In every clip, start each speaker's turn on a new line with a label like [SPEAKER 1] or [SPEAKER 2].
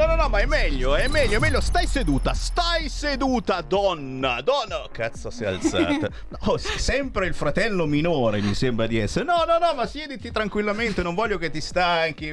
[SPEAKER 1] No, no, no, ma è meglio, è meglio, è meglio. Stai seduta, stai seduta, donna. Donna, cazzo, si è alzata. No, sempre il fratello minore mi sembra di essere. No, no, no, ma siediti tranquillamente, non voglio che ti stanchi.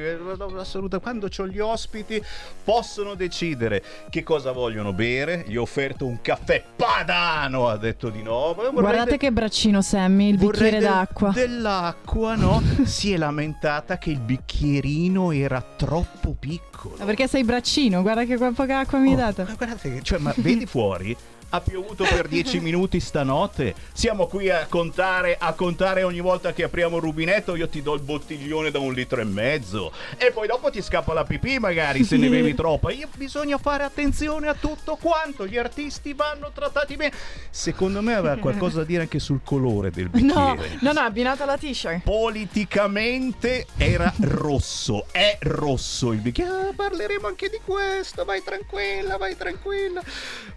[SPEAKER 1] Assoluta. Quando ho gli ospiti possono decidere che cosa vogliono bere. Gli ho offerto un caffè padano, ha detto di no.
[SPEAKER 2] Guardate de- che braccino Sammy, il bicchiere del- d'acqua.
[SPEAKER 1] Dell'acqua, no? si è lamentata che il bicchierino era troppo piccolo.
[SPEAKER 2] Ma perché sei braccino, guarda che poca acqua mi hai oh, dato.
[SPEAKER 1] Guardate, cioè, ma vedi fuori? Ha piovuto per dieci minuti stanotte. Siamo qui a contare, a contare ogni volta che apriamo il rubinetto. Io ti do il bottiglione da un litro e mezzo. E poi dopo ti scappa la pipì, magari se ne bevi troppa. Io, bisogna fare attenzione a tutto quanto. Gli artisti vanno trattati bene. Secondo me aveva qualcosa da dire anche sul colore del bicchiere.
[SPEAKER 2] No, no, no, abbinato alla t-shirt.
[SPEAKER 1] Politicamente era rosso. È rosso il bicchiere. Ah, parleremo anche di questo. Vai tranquilla, vai tranquilla.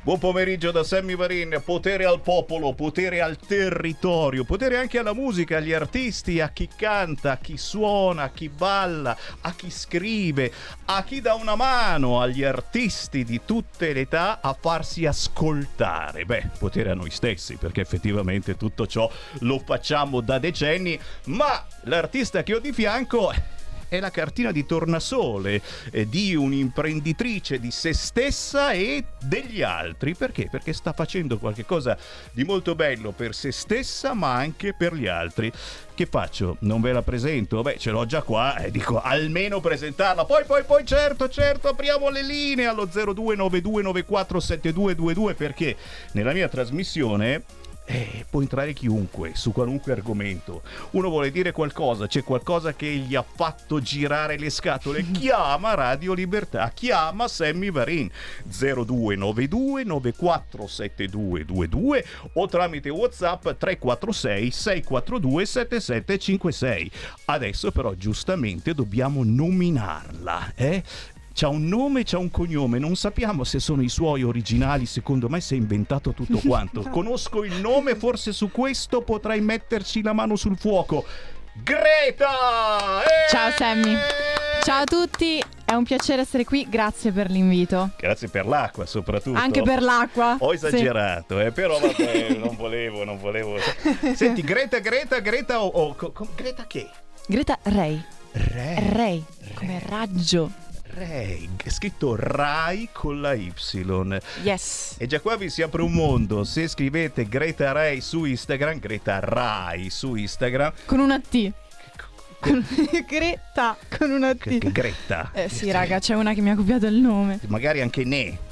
[SPEAKER 1] Buon pomeriggio da da Sammy Varin, potere al popolo, potere al territorio, potere anche alla musica, agli artisti, a chi canta, a chi suona, a chi balla, a chi scrive, a chi dà una mano agli artisti di tutte le età a farsi ascoltare. Beh, potere a noi stessi, perché effettivamente tutto ciò lo facciamo da decenni, ma l'artista che ho di fianco è la cartina di tornasole eh, di un'imprenditrice di se stessa e degli altri. Perché? Perché sta facendo qualcosa di molto bello per se stessa ma anche per gli altri. Che faccio? Non ve la presento? Beh, ce l'ho già qua e dico almeno presentarla. Poi, poi, poi, certo, certo, apriamo le linee allo 0292947222 perché nella mia trasmissione eh, può entrare chiunque su qualunque argomento. Uno vuole dire qualcosa, c'è qualcosa che gli ha fatto girare le scatole. Chiama Radio Libertà, chiama Sammy Varin 0292 947222 o tramite WhatsApp 346 642 7756. Adesso però giustamente dobbiamo nominarla, eh? C'ha un nome, c'ha un cognome, non sappiamo se sono i suoi originali, secondo me si è inventato tutto quanto. Conosco il nome, forse su questo potrai metterci la mano sul fuoco. Greta!
[SPEAKER 2] Eh! Ciao Sammy. Ciao a tutti, è un piacere essere qui, grazie per l'invito.
[SPEAKER 1] Grazie per l'acqua soprattutto.
[SPEAKER 2] Anche per l'acqua.
[SPEAKER 1] Ho esagerato, sì. eh, però vabbè, non volevo, non volevo. Senti, Greta, Greta, Greta o... o co, Greta che?
[SPEAKER 2] Greta Ray.
[SPEAKER 1] Ray.
[SPEAKER 2] Ray, come raggio.
[SPEAKER 1] Ray, scritto Rai con la Y.
[SPEAKER 2] Yes.
[SPEAKER 1] E già qua vi si apre un mondo. Se scrivete Greta Ray su Instagram, Greta Rai su Instagram.
[SPEAKER 2] Con una T. Con... Greta con una T.
[SPEAKER 1] Greta.
[SPEAKER 2] Eh sì, raga, c'è una che mi ha copiato il nome.
[SPEAKER 1] Magari anche Ne.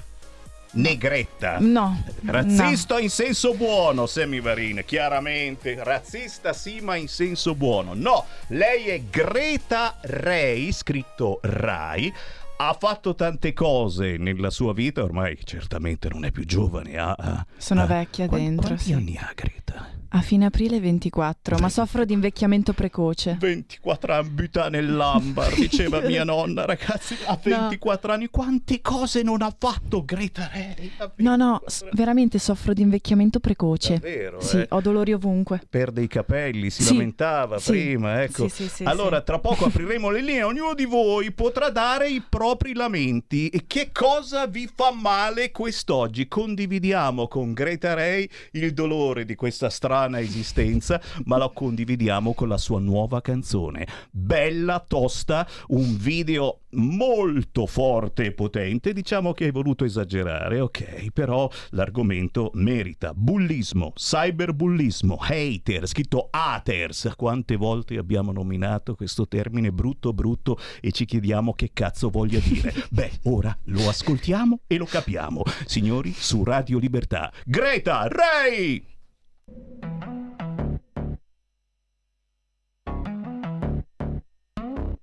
[SPEAKER 1] Negretta.
[SPEAKER 2] No.
[SPEAKER 1] Razzista no. in senso buono, Semivarine, chiaramente. Razzista sì, ma in senso buono. No, lei è Greta Ray, scritto Rai. Ha fatto tante cose nella sua vita, ormai certamente non è più giovane. Ha, ha,
[SPEAKER 2] Sono vecchia dentro.
[SPEAKER 1] Quanti sì. anni ha Greta?
[SPEAKER 2] A fine aprile 24, ma soffro di invecchiamento precoce.
[SPEAKER 1] 24 anni nell'ambar, diceva mia nonna, ragazzi, a 24 no. anni quante cose non ha fatto Greta Ray?
[SPEAKER 2] No, no, s- veramente soffro di invecchiamento precoce.
[SPEAKER 1] Davvero?
[SPEAKER 2] Sì,
[SPEAKER 1] eh?
[SPEAKER 2] ho dolori ovunque.
[SPEAKER 1] Perde i capelli, si sì. lamentava sì. prima, ecco.
[SPEAKER 2] Sì, sì,
[SPEAKER 1] allora, tra poco apriremo le linee, ognuno di voi potrà dare i propri lamenti. E che cosa vi fa male quest'oggi? Condividiamo con Greta Ray il dolore di questa strada strana esistenza, ma la condividiamo con la sua nuova canzone. Bella, tosta, un video molto forte e potente, diciamo che hai voluto esagerare, ok, però l'argomento merita. Bullismo, cyberbullismo, hater, scritto haters. Quante volte abbiamo nominato questo termine brutto brutto e ci chiediamo che cazzo voglia dire. Beh, ora lo ascoltiamo e lo capiamo. Signori, su Radio Libertà. Greta Ray!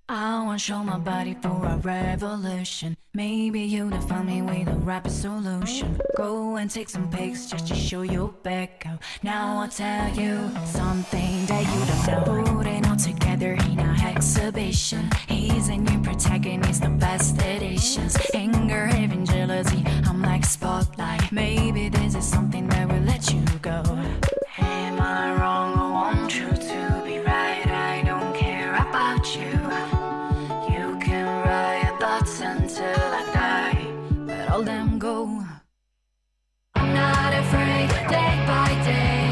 [SPEAKER 3] I wanna show my body for a revolution. Maybe you to find me with a rapid solution. Go and take some pics just to show your back out. Now I'll tell you something that you don't know. Together in a exhibition. He's a new protagonist, the best editions. Anger, even jealousy, I'm like spotlight. Maybe this is something that will let you go. Am I wrong? I want you to be right. I don't care about you. You can write thoughts until I die, but all them go. I'm not afraid day by day.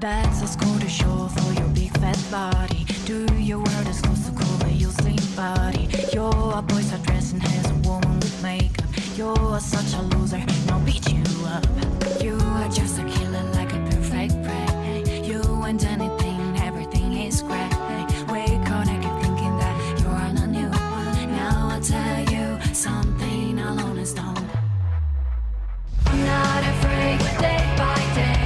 [SPEAKER 3] That's a score to show for your big fat body. Do your word is close to cover your slim body. Your boys are dressed and has a woman with makeup. You're such a loser, and I'll beat you up. You are just a killer like a perfect prey. You and anything, everything is great. Wake up, I keep thinking that you're on a new one. Now I'll tell you something alone is done. I'm not afraid day by day.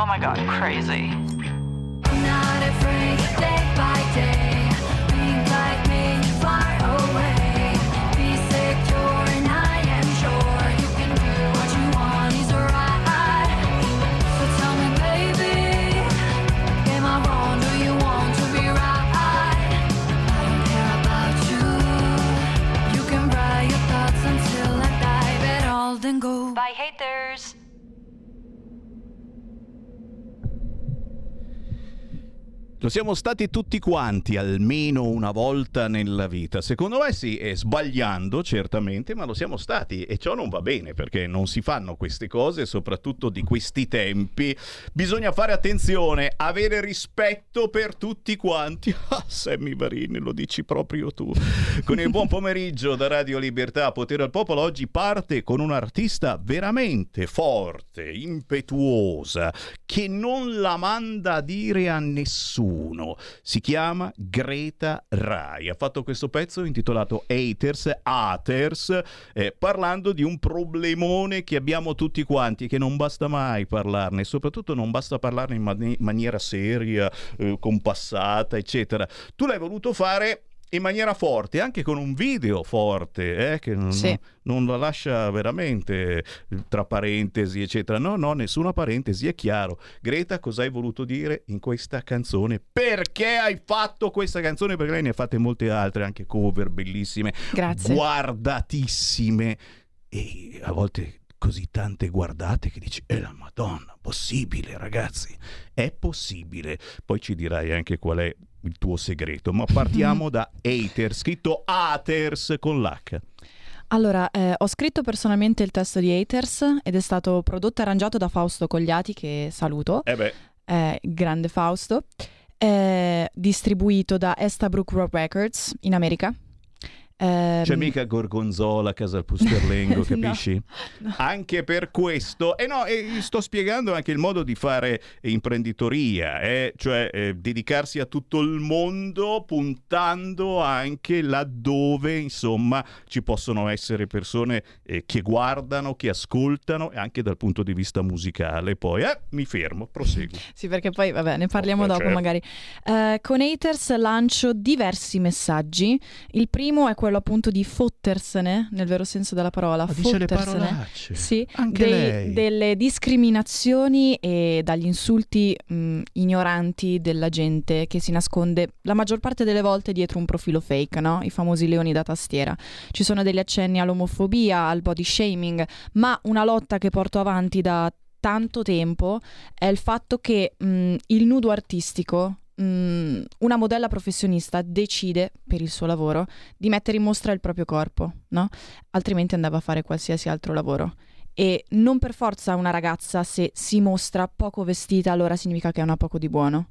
[SPEAKER 4] Oh my god, crazy.
[SPEAKER 1] Lo siamo stati tutti quanti almeno una volta nella vita. Secondo me sì, è sbagliando certamente, ma lo siamo stati e ciò non va bene perché non si fanno queste cose, soprattutto di questi tempi. Bisogna fare attenzione, avere rispetto per tutti quanti. Ah, Sammy Varini, lo dici proprio tu. Con il buon pomeriggio da Radio Libertà, Potere al Popolo, oggi parte con un'artista veramente forte, impetuosa, che non la manda a dire a nessuno. Si chiama Greta Rai. Ha fatto questo pezzo intitolato Haters, Haters, eh, parlando di un problemone che abbiamo tutti quanti che non basta mai parlarne, soprattutto non basta parlarne in mani- maniera seria, eh, compassata, eccetera. Tu l'hai voluto fare in maniera forte, anche con un video forte, eh, che non,
[SPEAKER 2] Sì.
[SPEAKER 1] non la lascia veramente eh, tra parentesi, eccetera. No, no, nessuna parentesi, è chiaro. Greta, cosa hai voluto dire in questa canzone? Perché hai fatto questa canzone? Perché lei ne ha fatte molte altre, anche cover bellissime,
[SPEAKER 2] Grazie.
[SPEAKER 1] guardatissime e a volte così tante guardate che dici, è la Madonna, possibile ragazzi, è possibile. Poi ci dirai anche qual è il tuo segreto, ma partiamo da Hater, scritto Haters con l'H.
[SPEAKER 2] Allora, eh, ho scritto personalmente il testo di Haters ed è stato prodotto e arrangiato da Fausto Cogliati, che saluto,
[SPEAKER 1] Eh beh,
[SPEAKER 2] eh, grande Fausto, distribuito da Estabrook Rock Records in America. Ehm,
[SPEAKER 1] c'è mica Gorgonzola, Casal Pusterlengo,
[SPEAKER 2] No,
[SPEAKER 1] capisci?
[SPEAKER 2] no.
[SPEAKER 1] Anche per questo, e no, e sto spiegando anche il modo di fare imprenditoria, eh, cioè eh, dedicarsi a tutto il mondo puntando anche laddove, insomma, ci possono essere persone eh, che guardano, che ascoltano, e anche dal punto di vista musicale. Poi, eh, mi fermo, prosegui.
[SPEAKER 2] Sì, perché poi, vabbè, ne parliamo
[SPEAKER 1] Oh,
[SPEAKER 2] dopo
[SPEAKER 1] certo.
[SPEAKER 2] magari. Eh, con Haters lancio diversi messaggi. Il primo è quello appunto di fottersene, nel vero senso della parola.
[SPEAKER 1] Ah, dice le
[SPEAKER 2] fottersene. Sì,
[SPEAKER 1] Anche
[SPEAKER 2] dei- delle discriminazioni e dagli insulti mh, ignoranti della gente che si nasconde la maggior parte delle volte dietro un profilo fake, no? I famosi leoni da tastiera. Ci sono degli accenni all'omofobia, al body shaming, ma una lotta che porto avanti da tanto tempo è il fatto che mh, il nudo artistico mh, una modella professionista decide per il suo lavoro di mettere in mostra il proprio corpo, no? Altrimenti andava a fare qualsiasi altro lavoro. E non per forza una ragazza se si mostra poco vestita allora significa che è una poco di buono.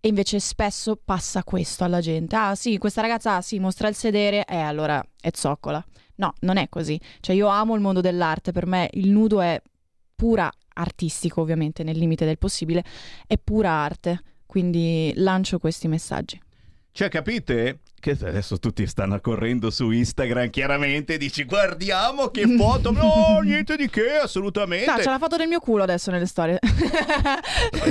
[SPEAKER 2] E invece spesso passa questo alla gente. Ah sì, questa ragazza ah, sì, mostra il sedere, eh, allora è zoccola. No, non è così. Cioè io amo il mondo dell'arte, per me il nudo è pura artistico, ovviamente nel limite del possibile, è pura arte. Quindi lancio questi messaggi.
[SPEAKER 1] Cioè, capite? Che adesso tutti stanno correndo su Instagram, chiaramente dici guardiamo che foto. No, niente di che, assolutamente.
[SPEAKER 2] No, c'è la foto del mio culo adesso nelle storie.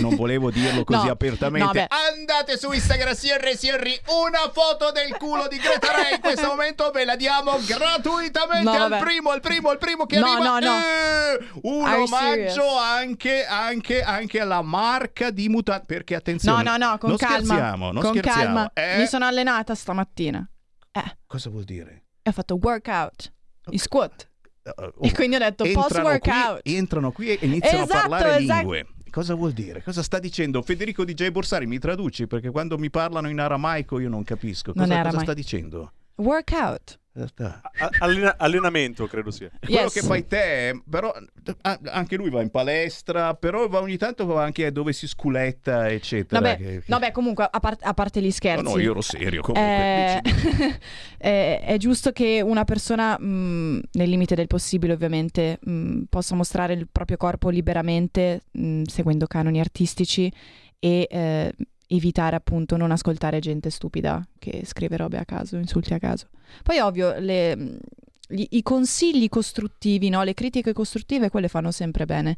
[SPEAKER 1] Non volevo dirlo così
[SPEAKER 2] No,
[SPEAKER 1] apertamente.
[SPEAKER 2] no.
[SPEAKER 1] Andate su Instagram, Sierri Sierri, una foto del culo di Greta Ray. In questo momento ve la diamo gratuitamente
[SPEAKER 2] No,
[SPEAKER 1] al primo, al primo, al primo che
[SPEAKER 2] No,
[SPEAKER 1] arriva.
[SPEAKER 2] no, no.
[SPEAKER 1] Eh, un
[SPEAKER 2] Are
[SPEAKER 1] omaggio anche, anche, anche alla marca di mutanti. Perché attenzione,
[SPEAKER 2] No, no, no, con
[SPEAKER 1] non
[SPEAKER 2] calma.
[SPEAKER 1] scherziamo, non
[SPEAKER 2] con
[SPEAKER 1] scherziamo.
[SPEAKER 2] calma.
[SPEAKER 1] Eh,
[SPEAKER 2] Mi sono allenata stamattina. Eh,
[SPEAKER 1] Cosa vuol dire?
[SPEAKER 2] e ho fatto workout. I squat.
[SPEAKER 1] Uh,
[SPEAKER 2] E quindi ho detto, post workout.
[SPEAKER 1] qui, entrano qui e iniziano
[SPEAKER 2] Esatto,
[SPEAKER 1] a parlare
[SPEAKER 2] esatto.
[SPEAKER 1] lingue. Cosa vuol dire? Cosa sta dicendo? Federico DJ Borsari, mi traduci? Perché quando mi parlano in aramaico io non capisco.
[SPEAKER 2] Non
[SPEAKER 1] Cosa,
[SPEAKER 2] è
[SPEAKER 1] cosa sta dicendo?
[SPEAKER 2] Workout.
[SPEAKER 5] A- allena- allenamento, credo sia.
[SPEAKER 1] Quello
[SPEAKER 2] Yes.
[SPEAKER 1] che fai te, però ah, anche lui va in palestra, però va ogni tanto va anche dove si sculetta, eccetera.
[SPEAKER 2] Vabbè,
[SPEAKER 1] Che- che-
[SPEAKER 2] vabbè, comunque, a, par- a parte gli scherzi.
[SPEAKER 1] No, no, io ero serio comunque.
[SPEAKER 2] Eh, è, è giusto che una persona, mh, nel limite del possibile ovviamente, mh, possa mostrare il proprio corpo liberamente, mh, seguendo canoni artistici e eh, evitare appunto non ascoltare gente stupida che scrive robe a caso, insulti a caso. Poi ovvio, le- gli- i consigli costruttivi, no? le critiche costruttive, quelle fanno sempre bene.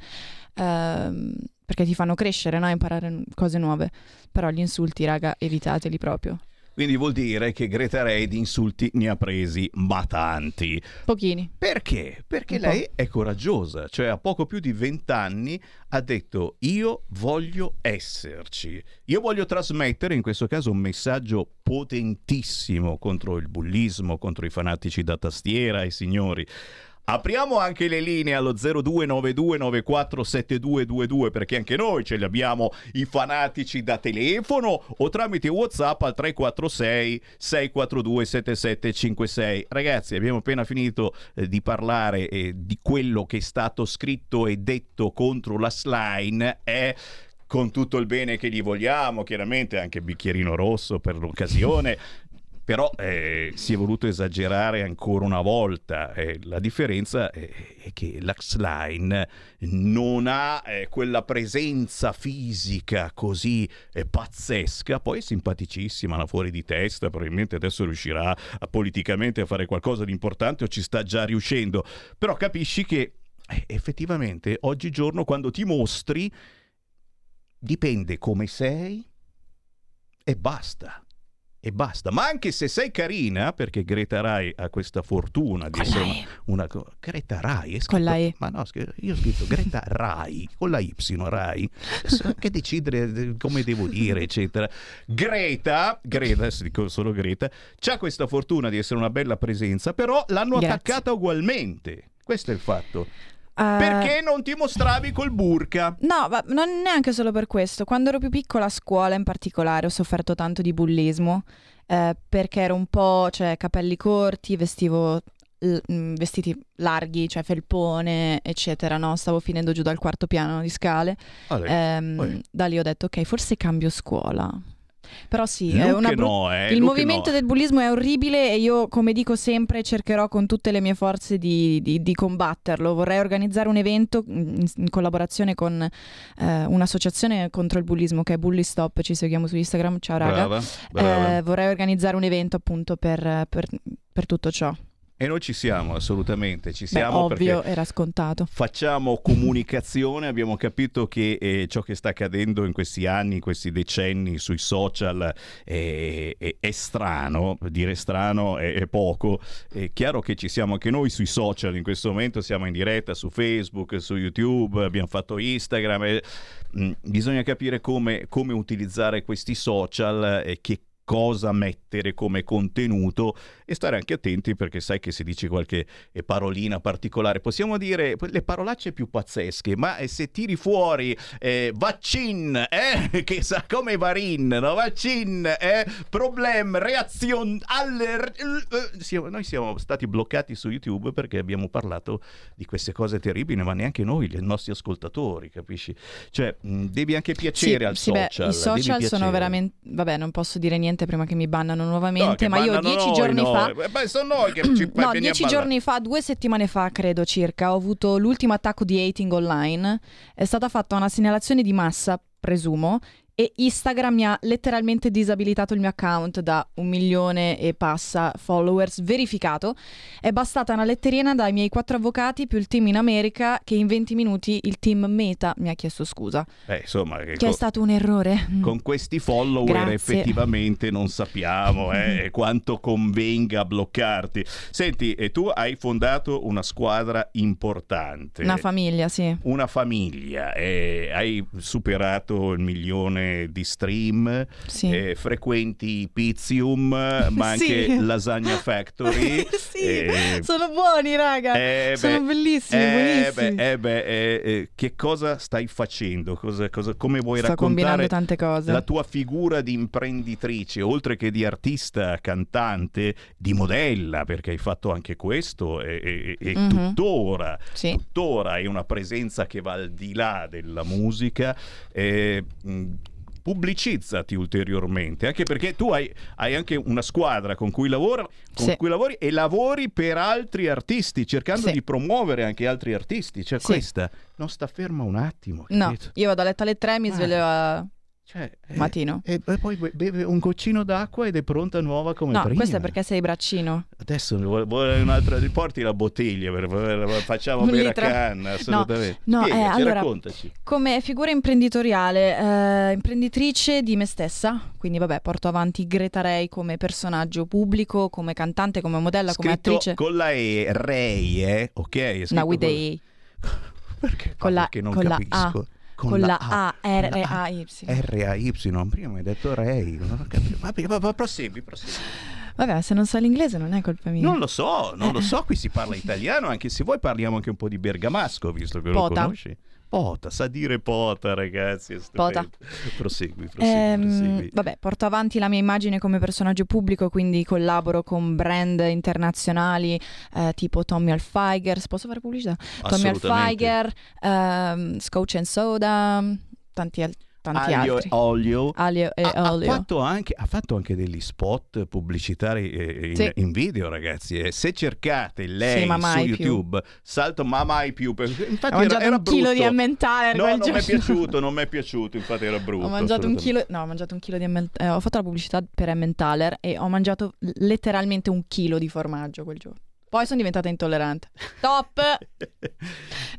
[SPEAKER 2] Ehm, perché ti fanno crescere, no? imparare cose nuove. Però gli insulti, raga, evitateli proprio.
[SPEAKER 1] Quindi vuol dire che Greta Ray di insulti ne ha presi ma tanti.
[SPEAKER 2] Pochini.
[SPEAKER 1] Perché? Perché
[SPEAKER 2] Un po'.
[SPEAKER 1] lei è coraggiosa, cioè a poco più di vent'anni ha detto io voglio esserci, io voglio trasmettere in questo caso un messaggio potentissimo contro il bullismo, contro i fanatici da tastiera e signori. Apriamo anche le linee allo 0292947222 perché anche noi ce li abbiamo i fanatici da telefono o tramite WhatsApp al 346 642 7756. Ragazzi, abbiamo appena finito eh, di parlare eh, di quello che è stato scritto e detto contro la slime e con tutto il bene che gli vogliamo, chiaramente anche bicchierino rosso per l'occasione. Però eh, si è voluto esagerare ancora una volta. Eh, la differenza è, è che l'Axline non ha eh, quella presenza fisica così eh, pazzesca, poi è simpaticissima, la fuori di testa, probabilmente adesso riuscirà a- politicamente a fare qualcosa di importante o ci sta già riuscendo. Però capisci che eh, effettivamente oggigiorno quando ti mostri dipende come sei e basta. E basta, ma anche se sei carina, perché Greta Rai ha questa fortuna di
[SPEAKER 2] Con
[SPEAKER 1] essere una, una Greta Rai, è scritto,
[SPEAKER 2] Con la E.
[SPEAKER 1] ma no, io ho scritto Greta Rai con la Y Rai, Adesso che decidere come devo dire, eccetera. Greta, Greta, dico solo Greta, ha questa fortuna di essere una bella presenza, però l'hanno
[SPEAKER 2] Grazie.
[SPEAKER 1] attaccata ugualmente. Questo è il fatto. Perché non ti mostravi col burka?
[SPEAKER 2] No, ma non neanche solo per questo. Quando ero più piccola a scuola in particolare ho sofferto tanto di bullismo eh, perché ero un po', cioè, capelli corti, vestivo l- mh, vestiti larghi, cioè felpone, eccetera, no? Stavo finendo giù dal quarto piano di scale.
[SPEAKER 1] Vabbè,
[SPEAKER 2] Ehm, da lì ho detto, ok, forse cambio scuola. Però sì, è
[SPEAKER 1] Lu
[SPEAKER 2] una brutta...
[SPEAKER 1] no, eh,
[SPEAKER 2] Il movimento
[SPEAKER 1] no.
[SPEAKER 2] del bullismo è orribile e io, come dico sempre, cercherò con tutte le mie forze di, di- di combatterlo. Vorrei organizzare un evento in, in collaborazione con eh, un'associazione contro il bullismo che è Bully Stop, ci seguiamo su Instagram, ciao raga.
[SPEAKER 1] Brava, brava.
[SPEAKER 2] Eh, vorrei organizzare un evento appunto per, per- per tutto ciò.
[SPEAKER 1] E noi ci siamo, assolutamente, ci
[SPEAKER 2] Beh,
[SPEAKER 1] siamo
[SPEAKER 2] ovvio,
[SPEAKER 1] perché
[SPEAKER 2] era scontato.
[SPEAKER 1] facciamo comunicazione, abbiamo capito che eh, ciò che sta accadendo in questi anni, in questi decenni sui social è, è- è strano, dire strano è, è poco, è chiaro che ci siamo anche noi sui social in questo momento, siamo in diretta su Facebook, su YouTube, abbiamo fatto Instagram, mh, bisogna capire come, come utilizzare questi social e che cosa mettere come contenuto e stare anche attenti perché sai che se dici qualche eh, parolina particolare, possiamo dire le parolacce più pazzesche, ma eh, se tiri fuori eh, vaccin, eh, che sa come varin, no? vaccin, eh, problem, reazione, aller... eh, siamo- noi siamo stati bloccati su YouTube perché abbiamo parlato di queste cose terribili, ma neanche noi, i nostri ascoltatori, capisci? Cioè, mh, devi anche piacere al
[SPEAKER 2] sì, beh,
[SPEAKER 1] social.
[SPEAKER 2] I social sono veramente. Vabbè, non posso dire niente prima che mi bannano
[SPEAKER 1] No,
[SPEAKER 2] nuovamente.
[SPEAKER 1] che
[SPEAKER 2] ma io dieci
[SPEAKER 1] noi,
[SPEAKER 2] giorni
[SPEAKER 1] no.
[SPEAKER 2] fa.
[SPEAKER 1] Eh, Beh, sono noi che ci
[SPEAKER 2] No, dieci giorni fa, due settimane fa, credo circa, ho avuto l'ultimo attacco di hating online. È stata fatta una segnalazione di massa, presumo, e Instagram mi ha letteralmente disabilitato il mio account da un milione e passa followers verificato. È bastata una letterina dai miei quattro avvocati più il team in America che in 20 minuti il team Meta mi ha chiesto scusa.
[SPEAKER 1] Eh, insomma, che
[SPEAKER 2] Che è
[SPEAKER 1] co-
[SPEAKER 2] stato un errore. Mm.
[SPEAKER 1] con questi follower
[SPEAKER 2] Grazie.
[SPEAKER 1] effettivamente non sappiamo eh, quanto convenga bloccarti. Senti, e tu hai fondato una squadra importante.
[SPEAKER 2] Una famiglia, sì.
[SPEAKER 1] una famiglia, eh, hai superato il milione di stream,
[SPEAKER 2] Sì.
[SPEAKER 1] eh, frequenti Pizium, ma anche
[SPEAKER 2] Sì.
[SPEAKER 1] Lasagna Factory.
[SPEAKER 2] sì,
[SPEAKER 1] eh,
[SPEAKER 2] sono buoni, raga.
[SPEAKER 1] eh,
[SPEAKER 2] sono
[SPEAKER 1] beh,
[SPEAKER 2] bellissimi,
[SPEAKER 1] eh, beh, eh, beh, eh, eh, che cosa stai facendo? Cosa- cosa- come vuoi
[SPEAKER 2] Sto combinando
[SPEAKER 1] raccontare
[SPEAKER 2] tante cose.
[SPEAKER 1] la tua figura di imprenditrice, oltre che di artista, cantante, di modella, perché hai fatto anche questo e, e- e
[SPEAKER 2] Mhm.
[SPEAKER 1] tuttora,
[SPEAKER 2] Sì.
[SPEAKER 1] tuttora hai una presenza che va al di là della musica. eh, Pubblicizzati ulteriormente, anche perché tu hai, hai anche una squadra con cui, lavora, con
[SPEAKER 2] Sì.
[SPEAKER 1] cui lavori e lavori per altri artisti, cercando
[SPEAKER 2] Sì.
[SPEAKER 1] di promuovere anche altri artisti. Cioè,
[SPEAKER 2] Sì.
[SPEAKER 1] questa non sta ferma un attimo.
[SPEAKER 2] No,
[SPEAKER 1] capito?
[SPEAKER 2] io vado a letto alle 3 mi
[SPEAKER 1] Ah.
[SPEAKER 2] sveglio a
[SPEAKER 1] Cioè, eh,
[SPEAKER 2] mattino.
[SPEAKER 1] e e poi be- beve un goccino d'acqua ed è pronta nuova come
[SPEAKER 2] No,
[SPEAKER 1] prima.
[SPEAKER 2] questo è perché sei braccino.
[SPEAKER 1] Adesso vuole, un'altra. Porti la bottiglia, per, per- facciamo
[SPEAKER 2] Un
[SPEAKER 1] bere a canna. Assolutamente.
[SPEAKER 2] no, eh,
[SPEAKER 1] Spiegaci,
[SPEAKER 2] allora-
[SPEAKER 1] raccontaci.
[SPEAKER 2] Come figura imprenditoriale, eh, imprenditrice di me stessa, quindi vabbè, porto avanti Greta Ray come personaggio pubblico, come cantante, come modella, come
[SPEAKER 1] Scritto
[SPEAKER 2] attrice.
[SPEAKER 1] con la E, Ray, eh? Ok? È
[SPEAKER 2] No, with
[SPEAKER 1] con-
[SPEAKER 2] the A.
[SPEAKER 1] Perché?
[SPEAKER 2] con la-
[SPEAKER 1] Perché non
[SPEAKER 2] con la
[SPEAKER 1] capisco.
[SPEAKER 2] Con la A, R-A-Y.
[SPEAKER 1] R-A-Y, prima hai detto Ray. Vabbè, va, va, prosegui, prosegui.
[SPEAKER 2] Vabbè, se non sai l'inglese non è colpa mia.
[SPEAKER 1] Non lo so, non lo so, qui si parla italiano, anche se vuoi parliamo anche un po' di bergamasco, visto che lo
[SPEAKER 2] Pota.
[SPEAKER 1] conosci. Pota, sa dire pota, ragazzi, stupendo. Prosegui, prosegui,
[SPEAKER 2] Ehm,
[SPEAKER 1] prosegui.
[SPEAKER 2] vabbè, porto avanti la mia immagine come personaggio pubblico, quindi collaboro con brand internazionali eh, tipo Tommy Hilfiger. Posso fare pubblicità? Tommy. Hilfiger, ehm, Scotch and Soda, tanti, al- tanti
[SPEAKER 1] Aglio
[SPEAKER 2] altri.
[SPEAKER 1] e olio.
[SPEAKER 2] Alio e
[SPEAKER 1] Ha, ha
[SPEAKER 2] olio.
[SPEAKER 1] fatto anche, ha fatto anche degli spot pubblicitari eh, in,
[SPEAKER 2] Sì.
[SPEAKER 1] in video, ragazzi. eh. Se cercate lei
[SPEAKER 2] Sì,
[SPEAKER 1] su
[SPEAKER 2] mai più.
[SPEAKER 1] YouTube, salto ma mai più. Infatti
[SPEAKER 2] Ho mangiato
[SPEAKER 1] era,
[SPEAKER 2] un chilo di Emmentaler
[SPEAKER 1] No, non mi è piaciuto, non mi è piaciuto, infatti era brutto.
[SPEAKER 2] Ho mangiato un chilo, no, ho mangiato un chilo di Emmentaler, ho fatto la pubblicità per Emmentaler e ho mangiato letteralmente un chilo di formaggio quel giorno. Poi sono diventata intollerante. Top!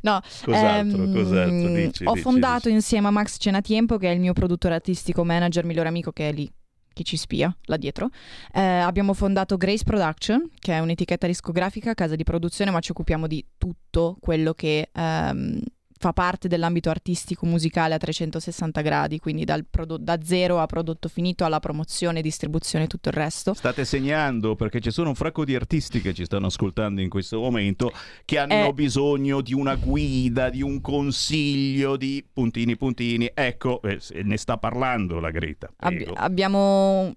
[SPEAKER 2] No,
[SPEAKER 1] Cos'altro,
[SPEAKER 2] ehm,
[SPEAKER 1] cos'altro? Dici,
[SPEAKER 2] ho
[SPEAKER 1] dici,
[SPEAKER 2] fondato
[SPEAKER 1] dici.
[SPEAKER 2] insieme a Max Cenatiempo, che è il mio produttore artistico manager, migliore amico che è lì, che ci spia là dietro. Eh, abbiamo fondato Grace Production, che è un'etichetta discografica, casa di produzione, ma ci occupiamo di tutto quello che ehm, fa parte dell'ambito artistico musicale a 360 gradi, quindi dal prodo- da zero a prodotto finito alla promozione, distribuzione e tutto il resto.
[SPEAKER 1] State segnando perché ci sono un fracco di artisti che ci stanno ascoltando in questo momento che hanno
[SPEAKER 2] Eh.
[SPEAKER 1] bisogno di una guida, di un consiglio, di puntini puntini. Ecco, eh, ne sta parlando la Greta. Prego.
[SPEAKER 2] abbiamo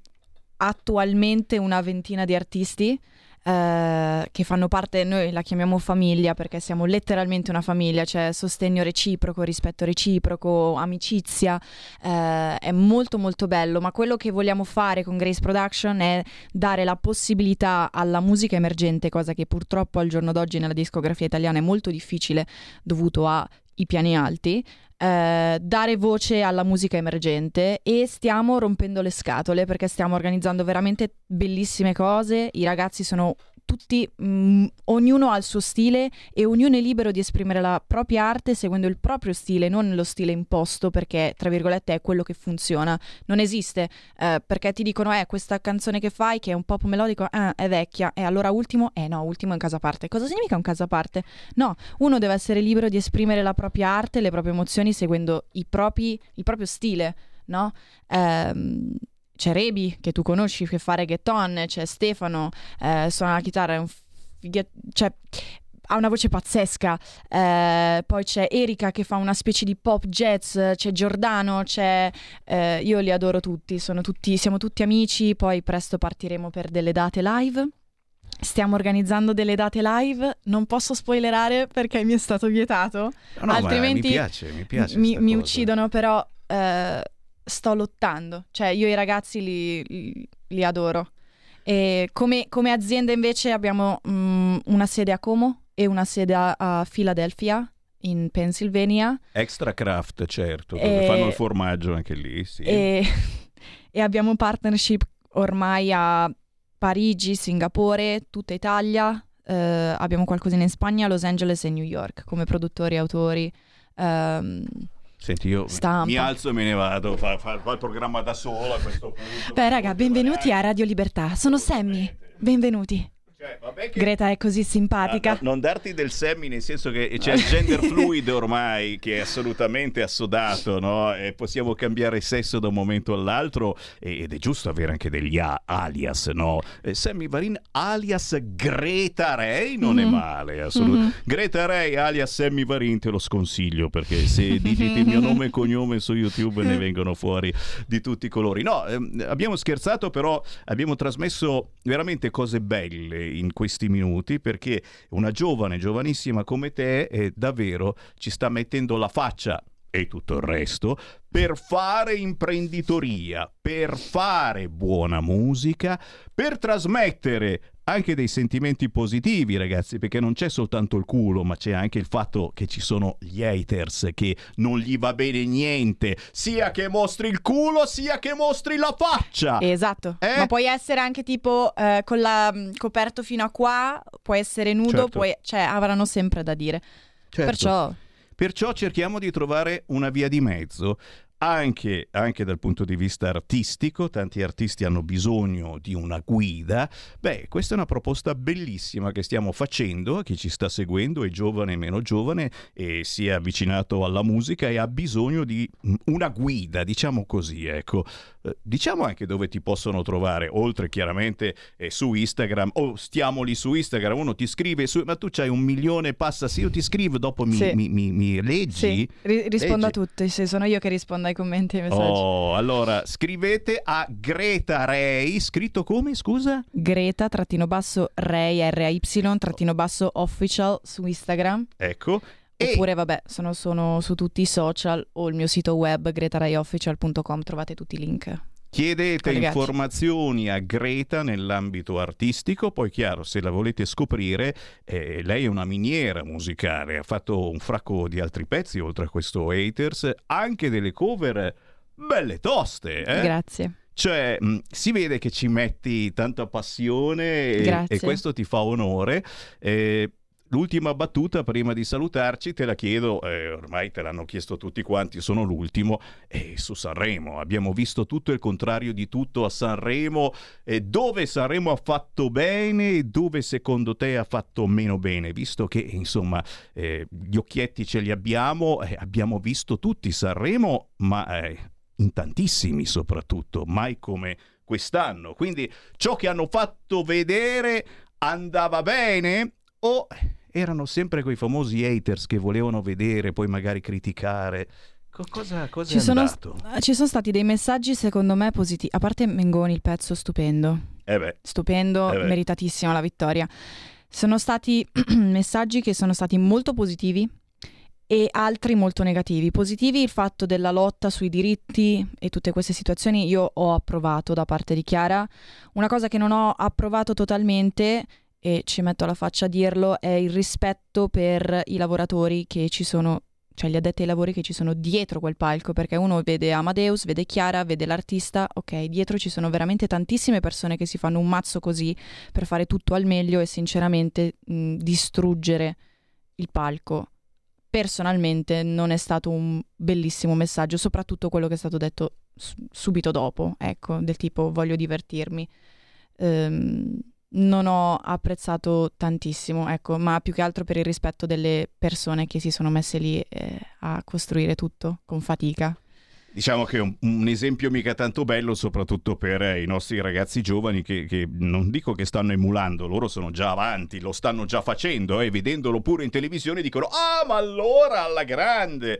[SPEAKER 2] attualmente una ventina di artisti eh, che fanno parte, noi la chiamiamo famiglia perché siamo letteralmente una famiglia, c'è sostegno reciproco, rispetto reciproco, amicizia, eh, è molto molto bello, ma quello che vogliamo fare con Grace Production è dare la possibilità alla musica emergente, cosa che purtroppo al giorno d'oggi nella discografia italiana è molto difficile dovuto ai piani alti, eh, dare voce alla musica emergente e stiamo rompendo le scatole perché stiamo organizzando veramente bellissime cose. I ragazzi sono tutti, mm, ognuno ha il suo stile e ognuno è libero di esprimere la propria arte seguendo il proprio stile, non lo stile imposto perché, tra virgolette, è quello che funziona. Non esiste eh, perché ti dicono, eh, questa canzone che fai che è un pop melodico, ah, è vecchia, e allora ultimo, eh no, ultimo è un casa a parte. Cosa significa un casa a parte? No, uno deve essere libero di esprimere la propria arte, le proprie emozioni seguendo i propri- il proprio stile, no? Ehm, c'è Rebi, che tu conosci, che fa reggaeton, c'è Stefano, eh, suona la chitarra, è un fighet- cioè ha una voce pazzesca. Eh, poi c'è Erika che fa una specie di pop jazz, c'è Giordano, c'è... eh, io li adoro tutti, sono tutti, siamo tutti amici, poi presto partiremo per delle date live. Stiamo organizzando delle date live, non posso spoilerare perché mi è stato vietato,
[SPEAKER 1] No, no,
[SPEAKER 2] altrimenti
[SPEAKER 1] mi piace, mi piace.
[SPEAKER 2] mi, mi uccidono, però eh, sto lottando, cioè io i ragazzi li, li- li adoro. E come, come azienda invece abbiamo mm, una sede a Como e una sede a, Philadelphia in Pennsylvania
[SPEAKER 1] Extra Craft, certo, dove
[SPEAKER 2] E-
[SPEAKER 1] fanno il formaggio anche lì, sì.
[SPEAKER 2] e, e abbiamo partnership ormai a Parigi, Singapore, tutta Italia, eh, abbiamo qualcosina in Spagna, Los Angeles e New York come produttori e autori. ehm,
[SPEAKER 1] Senti, io
[SPEAKER 2] Stampa.
[SPEAKER 1] mi alzo e me ne vado, fa, fa- fa il programma da solo a questo punto.
[SPEAKER 2] Beh raga, benvenuti a Radio Libertà, sono Sammy, benvenuti.
[SPEAKER 1] Cioè, vabbè che-
[SPEAKER 2] Greta è così simpatica.
[SPEAKER 1] Ah, no, non darti del semi nel senso che c'è il gender fluid ormai che è assolutamente assodato no? e possiamo cambiare sesso da un momento all'altro ed è giusto avere anche degli a- alias no? Eh, Sammy Varin alias Greta Ray non è
[SPEAKER 2] Mhm.
[SPEAKER 1] male assolutamente
[SPEAKER 2] Mhm.
[SPEAKER 1] Greta Ray alias Sammy Varin te lo sconsiglio perché se digiti il mio nome e cognome su YouTube ne vengono fuori di tutti i colori no ehm, abbiamo scherzato però abbiamo trasmesso veramente cose belle in questi minuti perché una giovane, giovanissima come te, eh, davvero ci sta mettendo la faccia e tutto il resto per fare imprenditoria, per fare buona musica, per trasmettere anche dei sentimenti positivi, ragazzi, perché non c'è soltanto il culo, ma c'è anche il fatto che ci sono gli haters che non gli va bene niente, sia che mostri il culo, sia che mostri la faccia.
[SPEAKER 2] Esatto,
[SPEAKER 1] Eh?
[SPEAKER 2] ma puoi essere anche tipo eh, con la mh, coperto fino a qua, puoi essere nudo,
[SPEAKER 1] Certo.
[SPEAKER 2] puoi- cioè avranno sempre da dire.
[SPEAKER 1] Certo.
[SPEAKER 2] Perciò
[SPEAKER 1] Perciò cerchiamo di trovare una via di mezzo. Anche, anche dal punto di vista artistico, tanti artisti hanno bisogno di una guida. Beh, questa è una proposta bellissima che stiamo facendo a chi ci sta seguendo, è giovane e meno giovane, e si è avvicinato alla musica e ha bisogno di una guida, diciamo così, ecco. Eh, Diciamo anche dove ti possono trovare, oltre chiaramente eh, su Instagram, o stiamo lì su Instagram, uno ti scrive, su- ma tu c'hai un milione, passa, sì, io ti scrivo, dopo mi,
[SPEAKER 2] Sì.
[SPEAKER 1] mi- mi- mi leggi?
[SPEAKER 2] sì, ri- rispondo
[SPEAKER 1] Leggi.
[SPEAKER 2] a tutti, sì, sono io che rispondo ai commenti e ai messaggi.
[SPEAKER 1] Oh, allora scrivete a Greta Ray, scritto come, scusa?
[SPEAKER 2] Greta trattino basso Ray R-A-Y trattino basso official su Instagram
[SPEAKER 1] Ecco. E
[SPEAKER 2] oppure vabbè sono, sono su tutti i social o il mio sito web gretarayofficial.com trovate tutti i link.
[SPEAKER 1] chiedete
[SPEAKER 2] collegati.
[SPEAKER 1] informazioni a Greta nell'ambito artistico, poi chiaro, se la volete scoprire, eh, lei è una miniera musicale, ha fatto un fracco di altri pezzi oltre a questo Haters, anche delle cover belle toste, eh?
[SPEAKER 2] Grazie.
[SPEAKER 1] Cioè, mh, si vede che ci metti tanta passione e, e questo ti fa onore. Eh, L'ultima battuta prima di salutarci te la chiedo, eh, ormai te l'hanno chiesto tutti quanti, sono l'ultimo, e su Sanremo abbiamo visto tutto il contrario di tutto a Sanremo, e dove Sanremo ha fatto bene e dove secondo te ha fatto meno bene, visto che insomma eh, gli occhietti ce li abbiamo, eh, abbiamo visto tutti Sanremo, ma eh, in tantissimi soprattutto, mai come quest'anno. Quindi ciò che hanno fatto vedere andava bene o erano sempre quei famosi haters che volevano vedere, poi magari criticare? Co- cosa, cosa
[SPEAKER 2] Ci
[SPEAKER 1] è
[SPEAKER 2] sono, ci sono stati dei messaggi secondo me positivi, a parte Mengoni il pezzo stupendo,
[SPEAKER 1] Eh beh,
[SPEAKER 2] stupendo,
[SPEAKER 1] Eh
[SPEAKER 2] meritatissima la vittoria. Sono stati messaggi che sono stati molto positivi e altri molto negativi. Positivi il fatto della lotta sui diritti e tutte queste situazioni io ho approvato da parte di Chiara. Una cosa che non ho approvato totalmente e ci metto la faccia a dirlo è il rispetto per i lavoratori che ci sono cioè gli addetti ai lavori che ci sono dietro quel palco, perché uno vede Amadeus, vede Chiara, vede l'artista, ok, dietro ci sono veramente tantissime persone che si fanno un mazzo così per fare tutto al meglio e sinceramente mh, distruggere il palco. Personalmente non è stato un bellissimo messaggio, soprattutto quello che è stato detto subito dopo, ecco, del tipo voglio divertirmi. Ehm, non ho apprezzato tantissimo, ecco, ma più che altro per il rispetto delle persone che si sono messe lì eh, a costruire tutto con fatica.
[SPEAKER 1] Diciamo che è un, un esempio mica tanto bello, soprattutto per eh, i nostri ragazzi giovani che, che non dico che stanno emulando, loro sono già avanti, lo stanno già facendo e vedendolo pure in televisione dicono ah ma allora alla grande.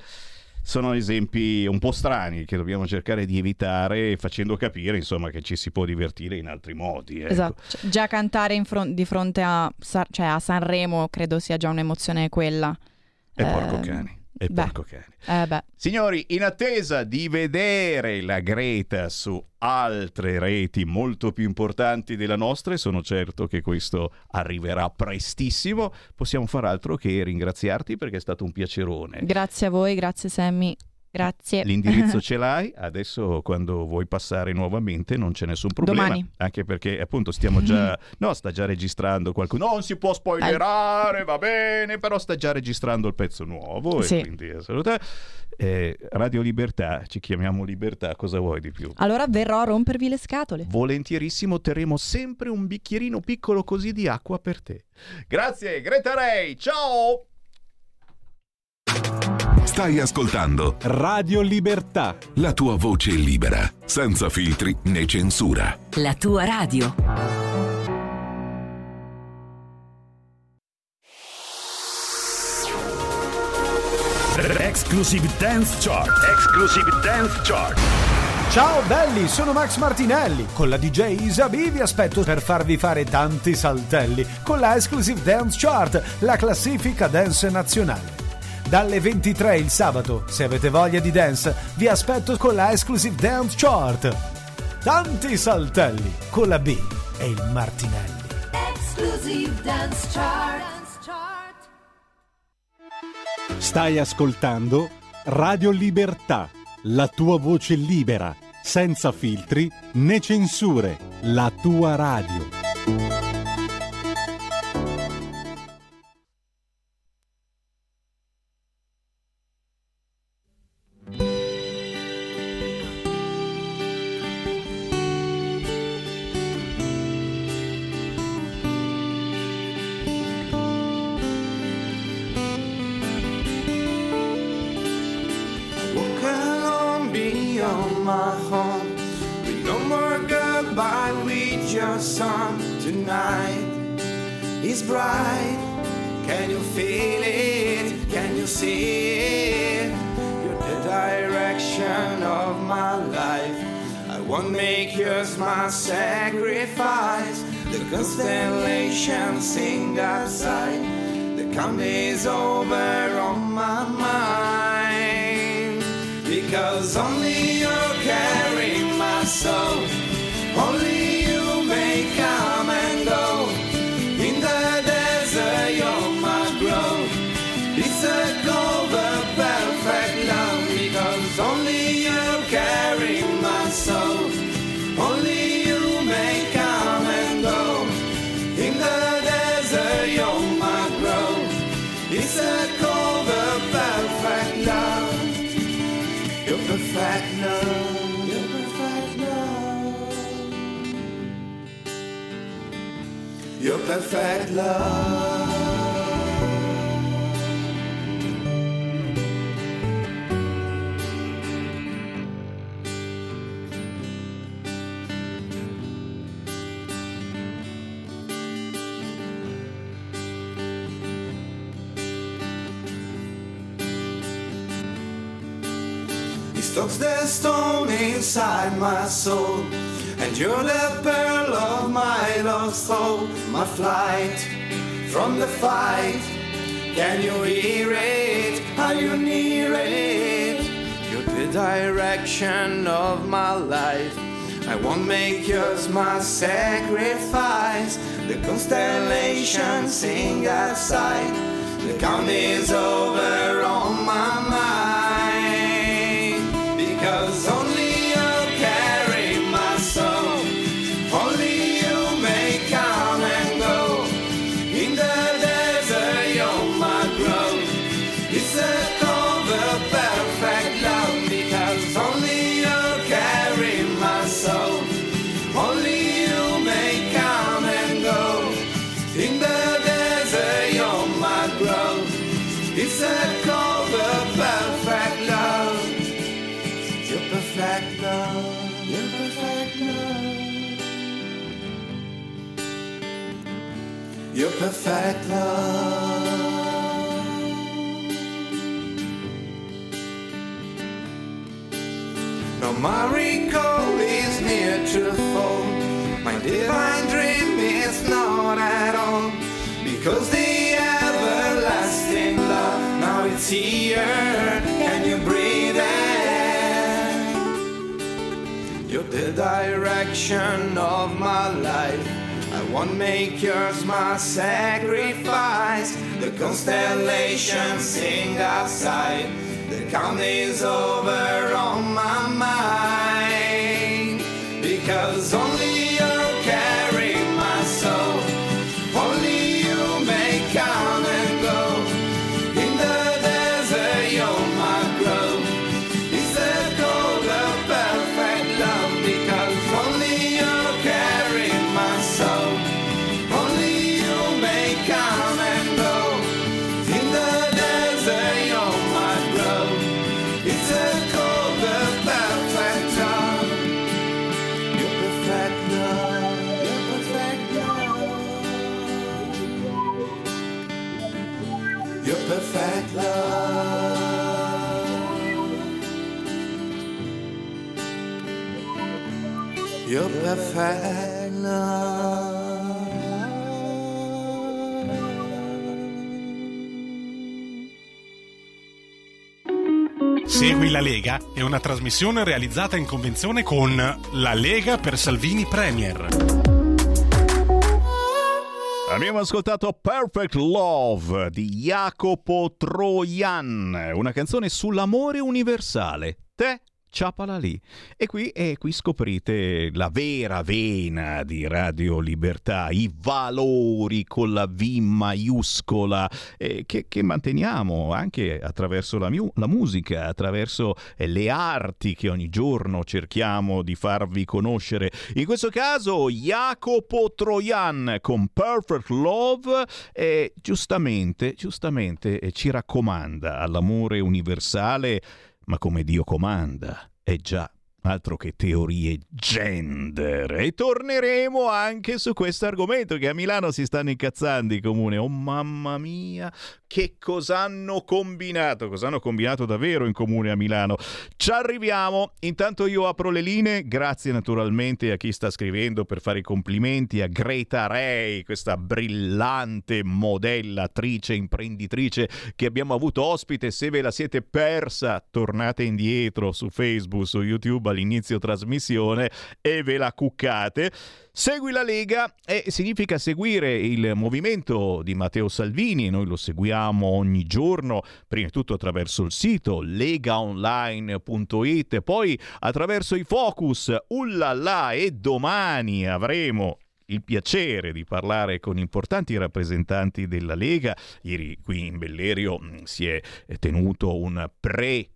[SPEAKER 1] Sono esempi un po' strani che dobbiamo cercare di evitare facendo capire insomma che ci si può divertire in altri modi. ecco.
[SPEAKER 2] Esatto, Cioè, già cantare fron- di fronte a, Sa- cioè, a Sanremo credo sia già un'emozione quella.
[SPEAKER 1] E porco
[SPEAKER 2] Ehm,
[SPEAKER 1] cani. E
[SPEAKER 2] beh.
[SPEAKER 1] porco cani.
[SPEAKER 2] Eh beh,
[SPEAKER 1] Signori, in attesa di vedere la Greta su altre reti molto più importanti della nostra, e sono certo che questo arriverà prestissimo, possiamo far altro che ringraziarti perché è stato un piacerone.
[SPEAKER 2] grazie a voi, grazie Sammy, grazie.
[SPEAKER 1] L'indirizzo ce l'hai, adesso quando vuoi passare nuovamente non c'è nessun problema.
[SPEAKER 2] Domani.
[SPEAKER 1] Anche perché appunto stiamo già... No, sta già registrando qualcuno. Non si può spoilerare, va bene, però sta già registrando il pezzo nuovo.
[SPEAKER 2] Sì.
[SPEAKER 1] E quindi assolutamente... Eh, Radio Libertà, ci chiamiamo Libertà, cosa vuoi di più?
[SPEAKER 2] Allora verrò a rompervi le scatole.
[SPEAKER 1] Volentierissimo terremo sempre un bicchierino piccolo così di acqua per te. Grazie, Greta Ray, ciao!
[SPEAKER 6] Stai ascoltando
[SPEAKER 7] Radio Libertà.
[SPEAKER 6] la tua voce libera, senza filtri né censura.
[SPEAKER 8] La tua radio.
[SPEAKER 9] Exclusive Dance Chart. Exclusive Dance Chart.
[SPEAKER 7] Ciao belli, sono Max Martinelli. Con la DJ Isabi vi aspetto per farvi fare tanti saltelli con la Exclusive Dance Chart, la classifica dance nazionale. Dalle 23 il sabato, se avete voglia di dance, vi aspetto con la Exclusive Dance Chart. Tanti saltelli con la B e il Martinelli.
[SPEAKER 10] Stai ascoltando Radio Libertà, la tua voce libera, senza filtri né censure, la tua radio.
[SPEAKER 11] Bright. Can you feel it? Can you see it? You're the direction of my life. I won't make yours my sacrifice. The constellations sing outside. The count is over on my mind. Because only you're carrying perfect love. He stokes the storm inside my soul. And you're the pearl of my lost soul. My flight from the fight. Can you hear it? Are you near it? You're the direction of my life. I won't make yours my sacrifice. The constellations sing outside. The count is over on perfect love. No, my recall is near to fall. My divine dream is not at all. Because the everlasting love, now it's here. Can you breathe it? You're the direction of my life. I won't make yours my sacrifice. The constellations sing outside. The count is over on my mind. Because only Love.
[SPEAKER 10] Segui la Lega è una trasmissione realizzata in convenzione con La Lega per Salvini Premier.
[SPEAKER 1] Abbiamo ascoltato Perfect Love di Jacopo Trojan, una canzone sull'amore universale. Te ciapala lì. E qui, e qui scoprite la vera vena di Radio Libertà, i valori con la V maiuscola eh, che, che manteniamo anche attraverso la, mu- la musica, attraverso eh, le arti che ogni giorno cerchiamo di farvi conoscere. In questo caso Jacopo Trojan con Perfect Love eh, giustamente, giustamente eh, ci raccomanda all'amore universale ma come Dio comanda. È già altro che teorie gender. E torneremo anche su questo argomento che a Milano si stanno incazzando i comuni. Oh mamma mia, che cosa hanno combinato? Cosa hanno combinato davvero in comune a Milano? Ci arriviamo. Intanto io apro le linee. Grazie naturalmente a chi sta scrivendo per fare i complimenti a Greta Ray, questa brillante modella, attrice, imprenditrice che abbiamo avuto ospite. Se ve la siete persa, tornate indietro su Facebook, su YouTube all'inizio trasmissione e ve la cuccate. Segui la Lega e significa seguire il movimento di Matteo Salvini, noi lo seguiamo ogni giorno, prima di tutto attraverso il sito legaonline.it, poi attraverso i focus, ullala e domani avremo il piacere di parlare con importanti rappresentanti della Lega. Ieri qui in Bellerio si è tenuto un pre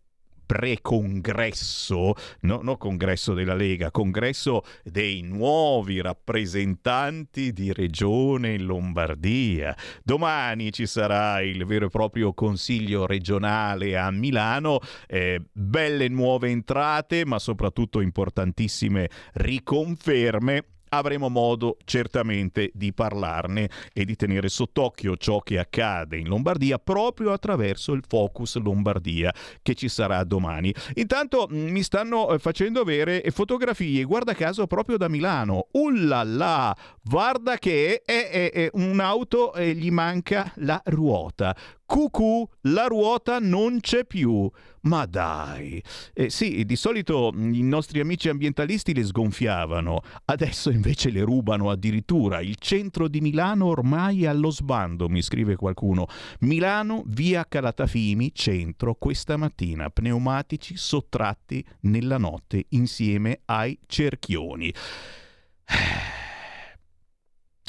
[SPEAKER 1] pre-congresso, no, no congresso della Lega, congresso dei nuovi rappresentanti di regione Lombardia. Domani ci sarà il vero e proprio consiglio regionale a Milano, eh, belle nuove entrate, ma soprattutto importantissime riconferme avremo modo certamente di parlarne e di tenere sott'occhio ciò che accade in Lombardia proprio attraverso il Focus Lombardia che ci sarà domani. Intanto mh, mi stanno eh, facendo avere fotografie, guarda caso proprio da Milano. Ullala, guarda che è, è, è un'auto e gli manca la ruota. Cucù, la ruota non c'è più. Ma dai, eh, sì, di solito i nostri amici ambientalisti le sgonfiavano, adesso invece le rubano addirittura. Il centro di Milano ormai è allo sbando, mi scrive qualcuno. Milano, via Calatafimi, centro, questa mattina. Pneumatici sottratti nella notte insieme ai cerchioni.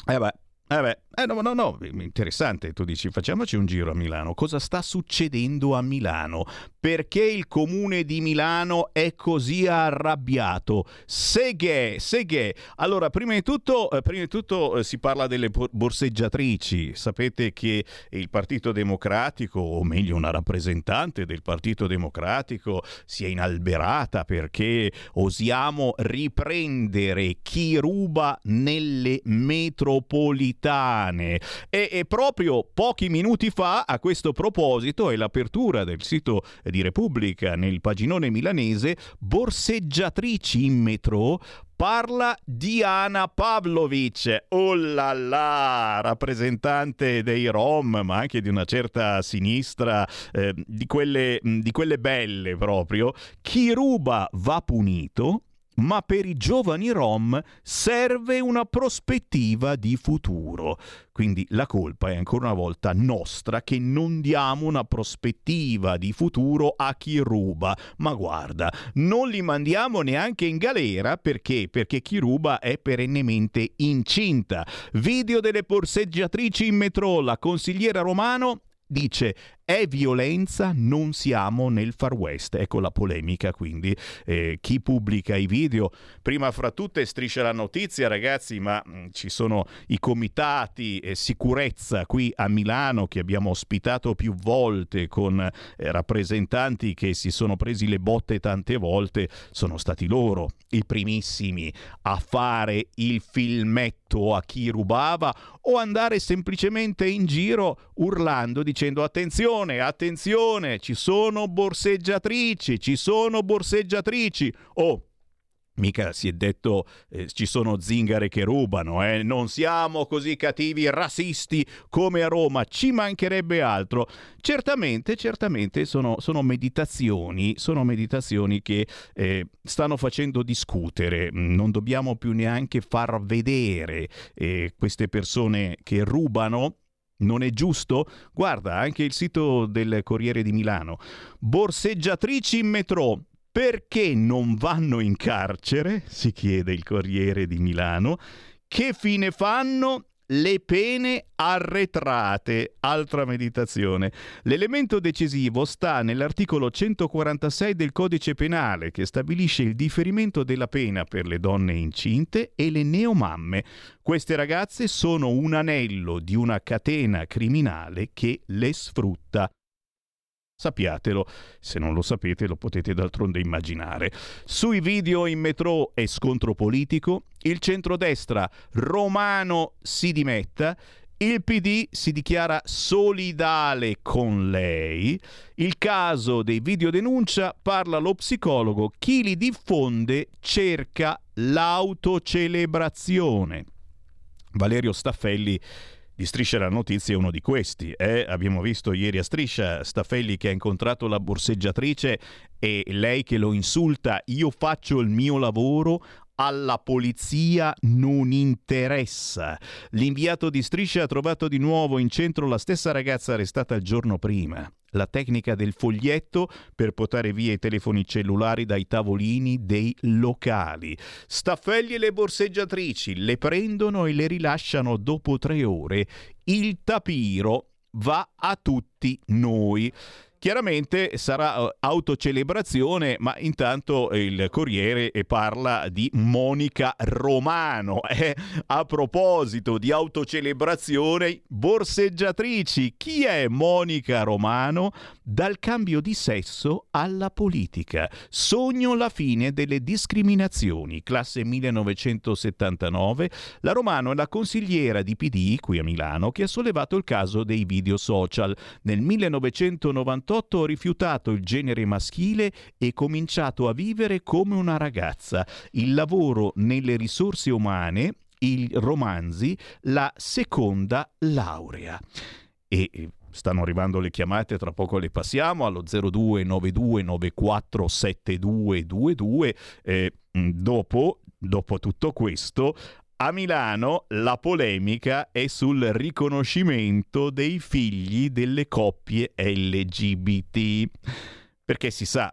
[SPEAKER 1] Eh beh, eh beh, eh no, no, no, interessante, tu dici facciamoci un giro a Milano, cosa sta succedendo a Milano? Perché il comune di Milano è così arrabbiato? Seghe, seghe. Allora, prima di tutto, eh, prima di tutto eh, si parla delle bo- borseggiatrici, sapete che il Partito Democratico, o meglio una rappresentante del Partito Democratico, si è inalberata perché osiamo riprendere chi ruba nelle metropolitane estranee. E, e proprio pochi minuti fa, a questo proposito, è l'apertura del sito di Repubblica nel paginone milanese, borseggiatrici in metro parla Diana Pavlovic, oh là là, rappresentante dei Rom, ma anche di una certa sinistra, eh, di, quelle, di quelle belle proprio. Chi ruba va punito, ma per i giovani rom serve una prospettiva di futuro. Quindi la colpa è ancora una volta nostra che non diamo una prospettiva di futuro a chi ruba. Ma guarda, non li mandiamo neanche in galera perché? Perché chi ruba è perennemente incinta. Video delle borseggiatrici in metro, la consigliera Romano dice è violenza, non siamo nel far west. Ecco la polemica quindi. Eh, chi pubblica i video, prima fra tutte striscia la notizia ragazzi, ma mh, mm, ci sono i comitati eh, sicurezza qui a Milano che abbiamo ospitato più volte con eh, rappresentanti che si sono presi le botte tante volte, sono stati loro i primissimi a fare il filmetto a chi rubava o andare semplicemente in giro urlando dicendo attenzione attenzione, attenzione, ci sono borseggiatrici, ci sono borseggiatrici. Oh, Mica si è detto eh, ci sono zingare che rubano, eh? non siamo così cattivi razzisti come a Roma, ci mancherebbe altro. Certamente, certamente sono, sono meditazioni, sono meditazioni che eh, stanno facendo discutere, non dobbiamo più neanche far vedere eh, queste persone che rubano non è giusto? Guarda, anche il sito del Corriere di Milano. Borseggiatrici in metro. Perché non vanno in carcere? Si chiede il Corriere di Milano. Che fine fanno? Le pene arretrate, altra meditazione. L'elemento decisivo sta nell'articolo 146 del codice penale che stabilisce il differimento della pena per le donne incinte e le neomamme. Queste ragazze sono un anello di una catena criminale che le sfrutta. Sappiatelo, se non lo sapete lo potete d'altronde immaginare. Sui video in metro e scontro politico, il centrodestra romano si dimetta, il PD si dichiara solidale con lei. Il caso dei video denuncia parla lo psicologo. Chi li diffonde cerca l'autocelebrazione. Valerio Staffelli di Striscia la Notizia è uno di questi. Eh? Abbiamo visto ieri a Striscia Staffelli che ha incontrato la borseggiatrice e lei che lo insulta, io faccio il mio lavoro, alla polizia non interessa. L'inviato di Striscia ha trovato di nuovo in centro la stessa ragazza arrestata il giorno prima la tecnica del foglietto per portare via i telefoni cellulari dai tavolini dei locali. Staffelli e le borseggiatrici le prendono e le rilasciano dopo tre ore. Il tapiro va a tutti noi. Chiaramente sarà uh, autocelebrazione, ma intanto il Corriere parla di Monica Romano. Eh, a proposito di autocelebrazione, borseggiatrici, chi è Monica Romano? Dal cambio di sesso alla politica. Sogno la fine delle discriminazioni. Classe 1979. La Romano è la consigliera di PD qui a Milano che ha sollevato il caso dei video social. Nel 1998 1998 ho rifiutato il genere maschile e cominciato a vivere come una ragazza. Il lavoro nelle risorse umane, i romanzi, la seconda laurea. E stanno arrivando le chiamate, tra poco le passiamo allo 0292947222. Eh, dopo, dopo tutto questo, a Milano la polemica è sul riconoscimento dei figli delle coppie LGBT. Perché si sa,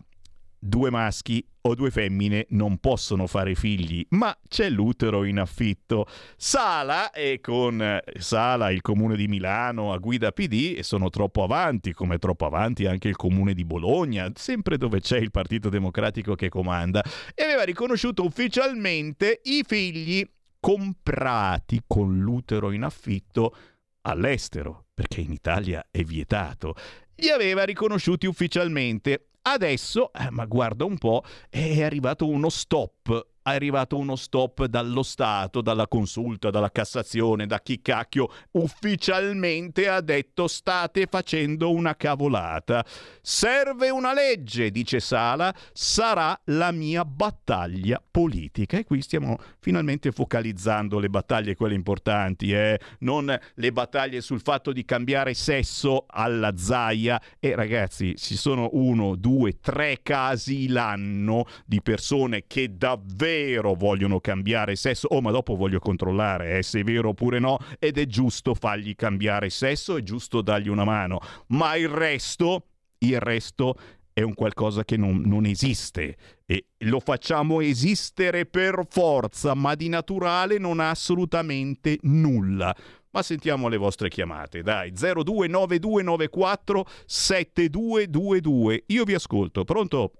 [SPEAKER 1] due maschi o due femmine non possono fare figli, ma c'è l'utero in affitto. Sala e con Sala il comune di Milano a guida PD sono troppo avanti, come troppo avanti anche il comune di Bologna, sempre dove c'è il Partito Democratico che comanda, e aveva riconosciuto ufficialmente i figli comprati con l'utero in affitto all'estero, perché in Italia è vietato. Li aveva riconosciuti ufficialmente. Adesso, eh, ma guarda un po', è arrivato uno stop è arrivato uno stop dallo Stato, dalla consulta, dalla Cassazione, da chi cacchio ufficialmente ha detto state facendo una cavolata. Serve una legge, dice Sala, sarà la mia battaglia politica. E qui stiamo finalmente focalizzando le battaglie, quelle importanti, eh? non le battaglie sul fatto di cambiare sesso alla zaia. E ragazzi, ci sono uno, due, tre casi l'anno di persone che davvero vogliono cambiare sesso. Oh, ma dopo voglio controllare eh, se è vero oppure no. Ed è giusto fargli cambiare sesso, è giusto dargli una mano. Ma il resto, il resto è un qualcosa che non, non, esiste e lo facciamo esistere per forza, ma di naturale non ha assolutamente nulla. Ma sentiamo le vostre chiamate, dai, 029294 7222. Io vi ascolto, pronto?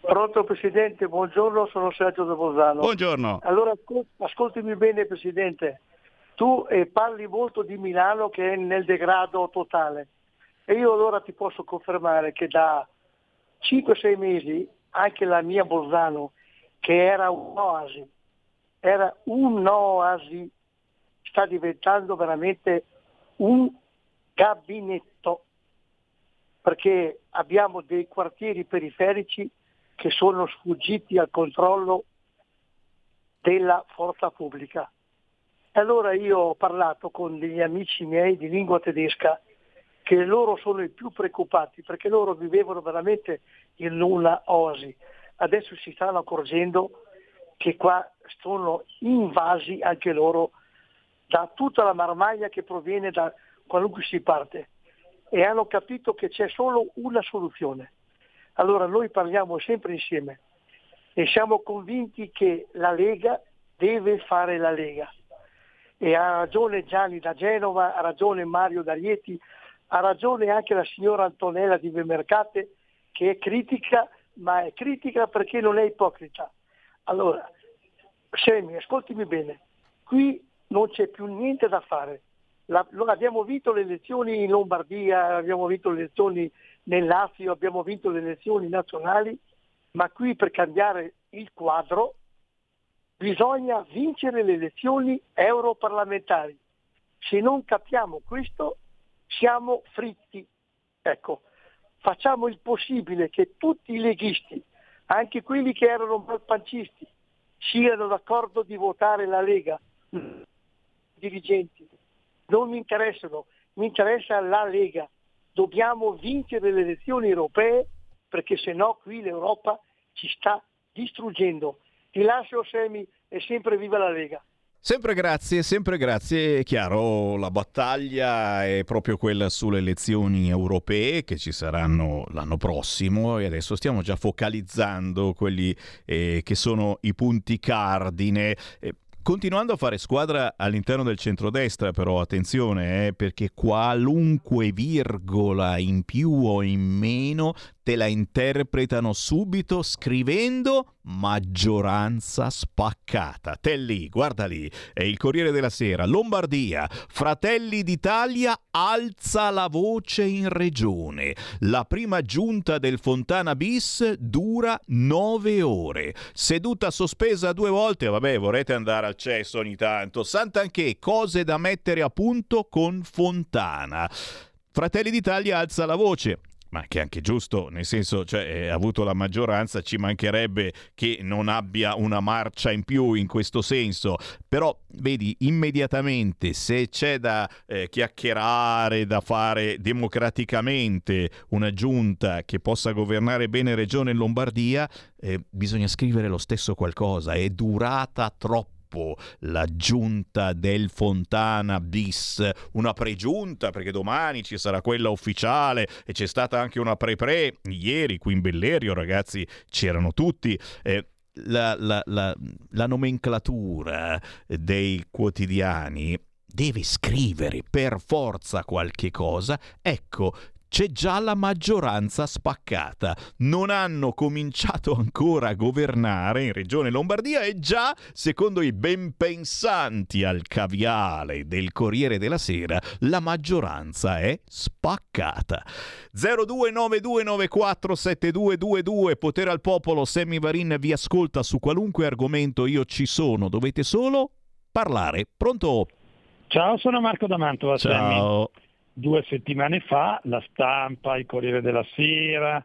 [SPEAKER 12] Pronto Presidente, buongiorno, sono Sergio da Bolzano.
[SPEAKER 1] Buongiorno.
[SPEAKER 12] Allora ascoltimi bene Presidente, tu eh, parli molto di Milano che è nel degrado totale e io allora ti posso confermare che da 5-6 mesi anche la mia Bolzano, che era un'oasi, era un'oasi, sta diventando veramente un gabinetto, perché abbiamo dei quartieri periferici che sono sfuggiti al controllo della forza pubblica. Allora io ho parlato con degli amici miei di lingua tedesca che loro sono i più preoccupati perché loro vivevano veramente in una oasi. Adesso si stanno accorgendo che qua sono invasi anche loro da tutta la marmaglia che proviene da qualunque si parte e hanno capito che c'è solo una soluzione. Allora noi parliamo sempre insieme e siamo convinti che la Lega deve fare la Lega. E ha ragione Gianni da Genova, ha ragione Mario da Rieti, ha ragione anche la signora Antonella di Bemercate che è critica, ma è critica perché non è ipocrita. Allora, Semi, ascoltimi bene, qui non c'è più niente da fare. La, abbiamo vinto le elezioni in Lombardia, abbiamo vinto le elezioni nel Lazio, abbiamo vinto le elezioni nazionali, ma qui per cambiare il quadro bisogna vincere le elezioni europarlamentari. Se non capiamo questo siamo fritti. Ecco, facciamo il possibile che tutti i leghisti, anche quelli che erano malpancisti, siano d'accordo di votare la Lega. Dirigenti, non mi interessano, mi interessa la Lega. Dobbiamo vincere le elezioni europee perché se no qui l'Europa ci sta distruggendo. Ti lascio Semi e sempre viva la Lega.
[SPEAKER 1] Sempre grazie, sempre grazie. È chiaro, la battaglia è proprio quella sulle elezioni europee che ci saranno l'anno prossimo e adesso stiamo già focalizzando quelli eh, che sono i punti cardine. Eh, Continuando a fare squadra all'interno del centrodestra, però attenzione, eh, perché qualunque virgola in più o in meno te la interpretano subito scrivendo maggioranza spaccata. Te lì, guarda lì, è il Corriere della Sera, Lombardia, Fratelli d'Italia alza la voce in regione. La prima giunta del Fontana bis dura nove ore. Seduta sospesa due volte, vabbè, vorrete andare al cesso ogni tanto. Sant'Anché, cose da mettere a punto con Fontana. Fratelli d'Italia alza la voce ma che è anche giusto, nel senso, cioè, ha avuto la maggioranza, ci mancherebbe che non abbia una marcia in più in questo senso, però vedi, immediatamente se c'è da eh, chiacchierare, da fare democraticamente una giunta che possa governare bene Regione Lombardia, eh, bisogna scrivere lo stesso qualcosa, è durata troppo troppo la giunta del Fontana bis, una pregiunta perché domani ci sarà quella ufficiale e c'è stata anche una pre-pre. Ieri qui in Bellerio ragazzi c'erano tutti. Eh, la, la, la, la nomenclatura dei quotidiani deve scrivere per forza qualche cosa, ecco, c'è già la maggioranza spaccata. Non hanno cominciato ancora a governare in Regione Lombardia e già, secondo i ben pensanti al caviale del Corriere della Sera, la maggioranza è spaccata. 0292947222 Potere al popolo, Sammy Varin vi ascolta su qualunque argomento io ci sono, dovete solo parlare. Pronto?
[SPEAKER 13] Ciao, sono Marco da Mantova.
[SPEAKER 1] Ciao.
[SPEAKER 13] Sammy. Due settimane fa la stampa, il Corriere della Sera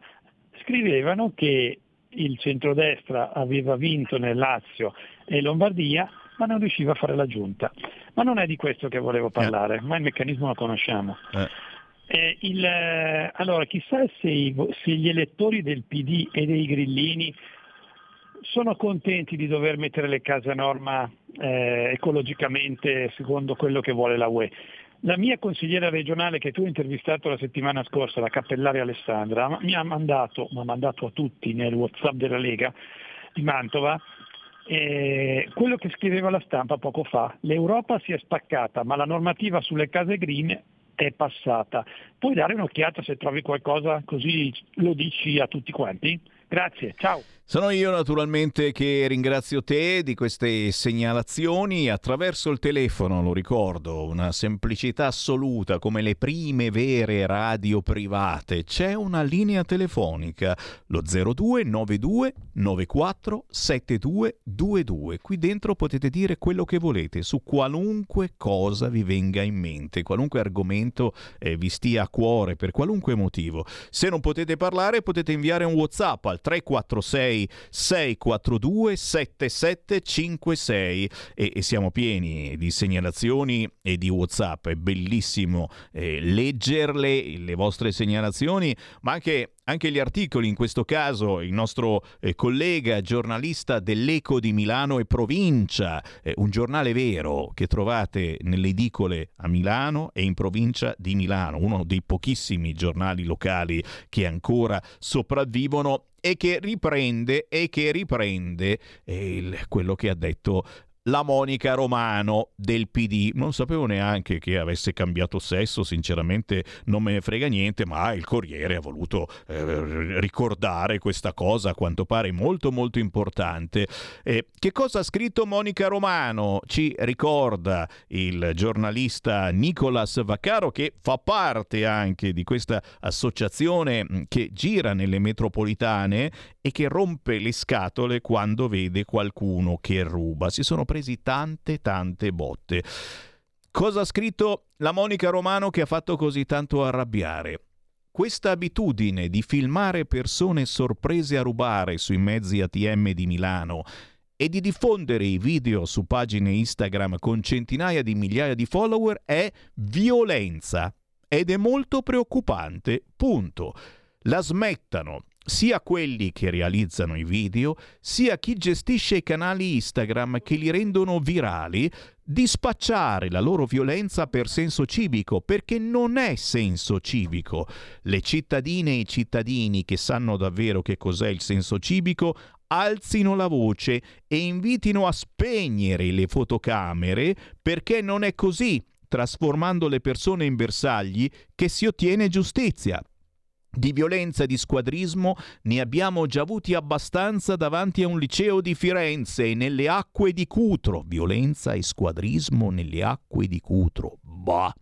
[SPEAKER 13] scrivevano che il centrodestra aveva vinto nel Lazio e Lombardia ma non riusciva a fare la giunta. Ma non è di questo che volevo parlare, ma il meccanismo lo conosciamo.
[SPEAKER 1] Eh.
[SPEAKER 13] Eh, il, eh, allora, chissà se, i, se, gli elettori del PD e dei grillini sono contenti di dover mettere le case a norma eh, ecologicamente secondo quello che vuole la UE. La mia consigliera regionale che tu hai intervistato la settimana scorsa, la cappellare Alessandra, mi ha mandato, mi ha mandato a tutti nel Whatsapp della Lega di Mantova, eh, quello che scriveva la stampa poco fa. L'Europa si è spaccata, ma la normativa sulle case green è passata. Puoi dare un'occhiata se trovi qualcosa così lo dici a tutti quanti? Grazie, ciao.
[SPEAKER 1] Sono io naturalmente che ringrazio te di queste segnalazioni attraverso il telefono, lo ricordo, una semplicità assoluta come le prime vere radio private. C'è una linea telefonica, lo 0292 94 7222. Qui dentro potete dire quello che volete su qualunque cosa vi venga in mente, qualunque argomento eh, vi stia a cuore per qualunque motivo. Se non potete parlare potete inviare un WhatsApp al 346 642 7756 e, e siamo pieni di segnalazioni e di Whatsapp. È bellissimo eh, leggerle, le vostre segnalazioni, ma anche anche gli articoli, in questo caso il nostro eh, collega giornalista dell'Eco di Milano e provincia, eh, un giornale vero che trovate nelle edicole a Milano e in provincia di Milano, uno dei pochissimi giornali locali che ancora sopravvivono e che riprende e che riprende eh, quello che ha detto la Monica Romano del PD. Non sapevo neanche che avesse cambiato sesso, sinceramente non me ne frega niente, ma il Corriere ha voluto eh, ricordare questa cosa, a quanto pare molto molto importante. Eh, che cosa ha scritto Monica Romano? Ci ricorda il giornalista Nicolas Vaccaro che fa parte anche di questa associazione mm, che gira nelle metropolitane e che rompe le scatole quando vede qualcuno che ruba. Si sono presi tante tante botte. Cosa ha scritto la Monica Romano che ha fatto così tanto arrabbiare? Questa abitudine di filmare persone sorprese a rubare sui mezzi ATM di Milano e di diffondere i video su pagine Instagram con centinaia di migliaia di follower è violenza ed è molto preoccupante. Punto. La smettano sia quelli che realizzano i video, sia chi gestisce i canali Instagram che li rendono virali, di spacciare la loro violenza per senso civico, perché non è senso civico. Le cittadine e i cittadini che sanno davvero che cos'è il senso civico alzino la voce e invitino a spegnere le fotocamere perché non è così, trasformando le persone in bersagli, che si ottiene giustizia. Di violenza e di squadrismo ne abbiamo già avuti abbastanza davanti a un liceo di Firenze e nelle acque di Cutro. Violenza e squadrismo nelle acque di Cutro. Bah.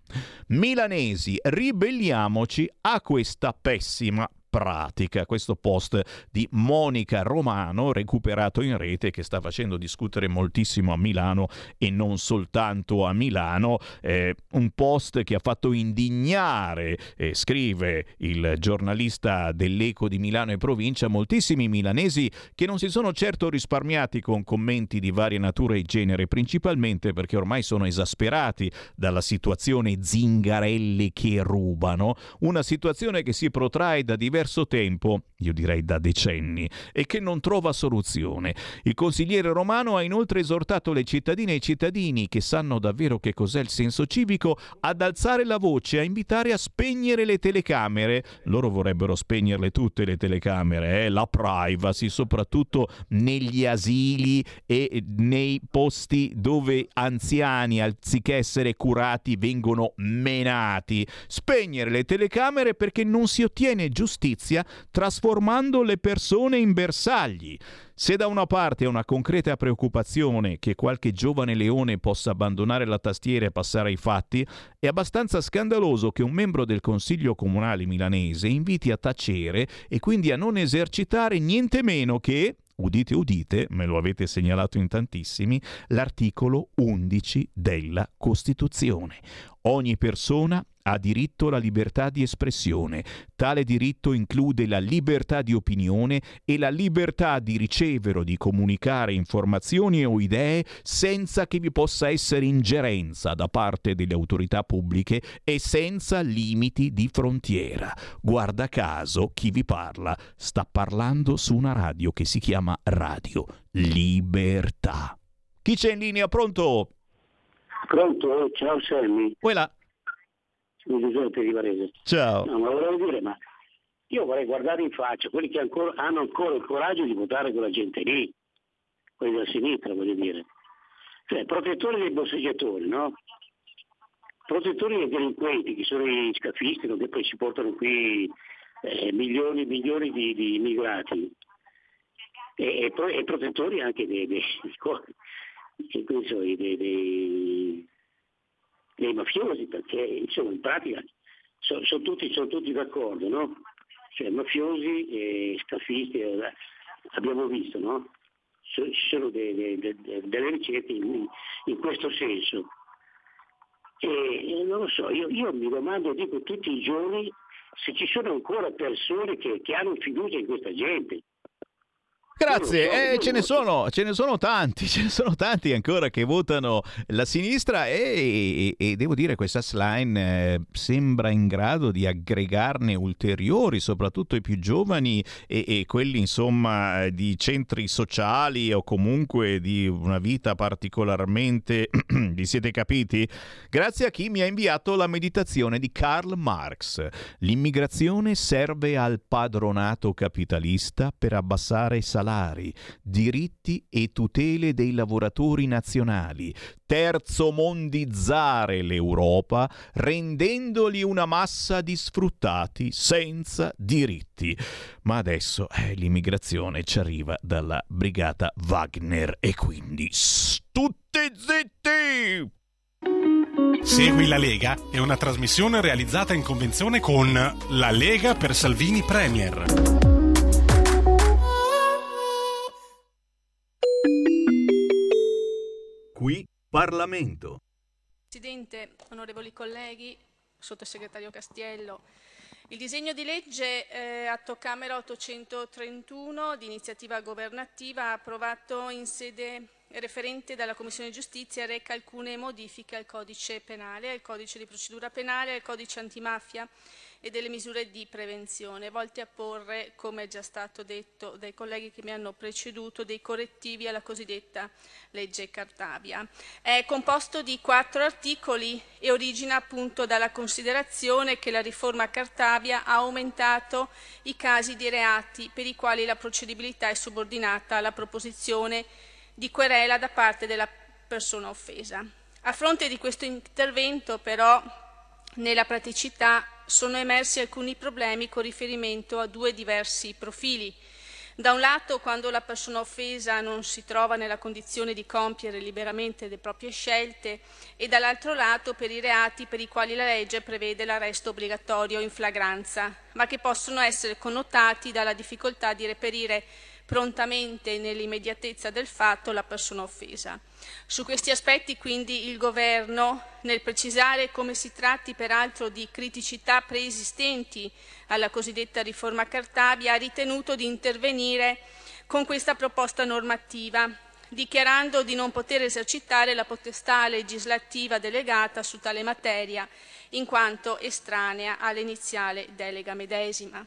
[SPEAKER 1] Milanesi, ribelliamoci a questa pessima pratica. Questo post di Monica Romano, recuperato in rete, che sta facendo discutere moltissimo a Milano e non soltanto a Milano. Eh, un post che ha fatto indignare, eh, scrive il giornalista dell'Eco di Milano e provincia, moltissimi milanesi che non si sono certo risparmiati con commenti di varia natura e genere, principalmente perché ormai sono esasperati dalla situazione zingarelli che rubano, una situazione che si protrae da diversi diverso tempo, io direi da decenni, e che non trova soluzione. Il consigliere romano ha inoltre esortato le cittadine e i cittadini che sanno davvero che cos'è il senso civico ad alzare la voce, a invitare a spegnere le telecamere. Loro vorrebbero spegnerle tutte le telecamere, eh? la privacy, soprattutto negli asili e nei posti dove anziani, anziché essere curati, vengono menati. Spegnere le telecamere perché non si ottiene giustizia trasformando le persone in bersagli. Se da una parte è una concreta preoccupazione che qualche giovane leone possa abbandonare la tastiera e passare ai fatti, è abbastanza scandaloso che un membro del Consiglio Comunale milanese inviti a tacere e quindi a non esercitare niente meno che, udite udite, me lo avete segnalato in tantissimi, l'articolo 11 della Costituzione. Ogni persona ha diritto alla libertà di espressione. Tale diritto include la libertà di opinione e la libertà di ricevere o di comunicare informazioni o idee senza che vi possa essere ingerenza da parte delle autorità pubbliche e senza limiti di frontiera. Guarda caso, chi vi parla sta parlando su una radio che si chiama Radio Libertà. Chi c'è in linea? Pronto?
[SPEAKER 14] Pronto? Ciao Sammy.
[SPEAKER 1] Quella.
[SPEAKER 14] Sono Giuseppe di Varese.
[SPEAKER 1] Ciao.
[SPEAKER 14] No, ma volevo dire, ma io vorrei guardare in faccia quelli che ancora, hanno ancora il coraggio di votare quella gente lì, quelli della sinistra, voglio dire. Cioè, protettori dei bosseggiatori, no? Protettori dei delinquenti, che sono i scafisti, no? che poi si portano qui eh, milioni e milioni di, di immigrati. E, e, pro, e, protettori anche dei, dei, dei, dei dei mafiosi, perché insomma in pratica sono, sono, tutti, sono tutti, d'accordo, no? Cioè mafiosi e scafisti, eh, abbiamo visto, no? Ci sono de, de, de, delle ricette in, in, questo senso. E non lo so, io, io, mi domando, dico tutti i giorni, se ci sono ancora persone che, che hanno fiducia in questa gente.
[SPEAKER 1] Grazie, eh, ce, ne sono, ce ne sono tanti, ce ne sono tanti ancora che votano la sinistra e, e, e devo dire questa slime eh, sembra in grado di aggregarne ulteriori, soprattutto i più giovani e, e, quelli insomma di centri sociali o comunque di una vita particolarmente, vi siete capiti? Grazie a chi mi ha inviato la meditazione di Karl Marx. L'immigrazione serve al padronato capitalista per abbassare i salari salari, diritti e tutele dei lavoratori nazionali, terzo mondizzare l'Europa rendendoli una massa di sfruttati senza diritti. Ma adesso eh, l'immigrazione ci arriva dalla brigata Wagner e quindi tutti zitti!
[SPEAKER 10] Segui la Lega è una trasmissione realizzata in convenzione con La Lega per Salvini Premier.
[SPEAKER 15] Qui Parlamento.
[SPEAKER 16] Presidente, onorevoli colleghi, sottosegretario Castiello, il disegno di legge eh, Atto Camera 831 di iniziativa governativa approvato in sede referente dalla Commissione Giustizia reca alcune modifiche al codice penale, al codice di procedura penale, al codice antimafia e delle misure di prevenzione, volte a porre, come è già stato detto dai colleghi che mi hanno preceduto, dei correttivi alla cosiddetta legge Cartabia. È composto di quattro articoli e origina appunto dalla considerazione che la riforma Cartabia ha aumentato i casi di reati per i quali la procedibilità è subordinata alla proposizione di querela da parte della persona offesa. A fronte di questo intervento, però, nella praticità sono emersi alcuni problemi con riferimento a due diversi profili. Da un lato, quando la persona offesa non si trova nella condizione di compiere liberamente le proprie scelte, e dall'altro lato per i reati per i quali la legge prevede l'arresto obbligatorio in flagranza, ma che possono essere connotati dalla difficoltà di reperire prontamente nell'immediatezza del fatto la persona offesa. Su questi aspetti quindi il Governo, nel precisare come si tratti peraltro di criticità preesistenti alla cosiddetta riforma Cartabia, ha ritenuto di intervenire con questa proposta normativa, dichiarando di non poter esercitare la potestà legislativa delegata su tale materia, in quanto estranea all'iniziale delega medesima.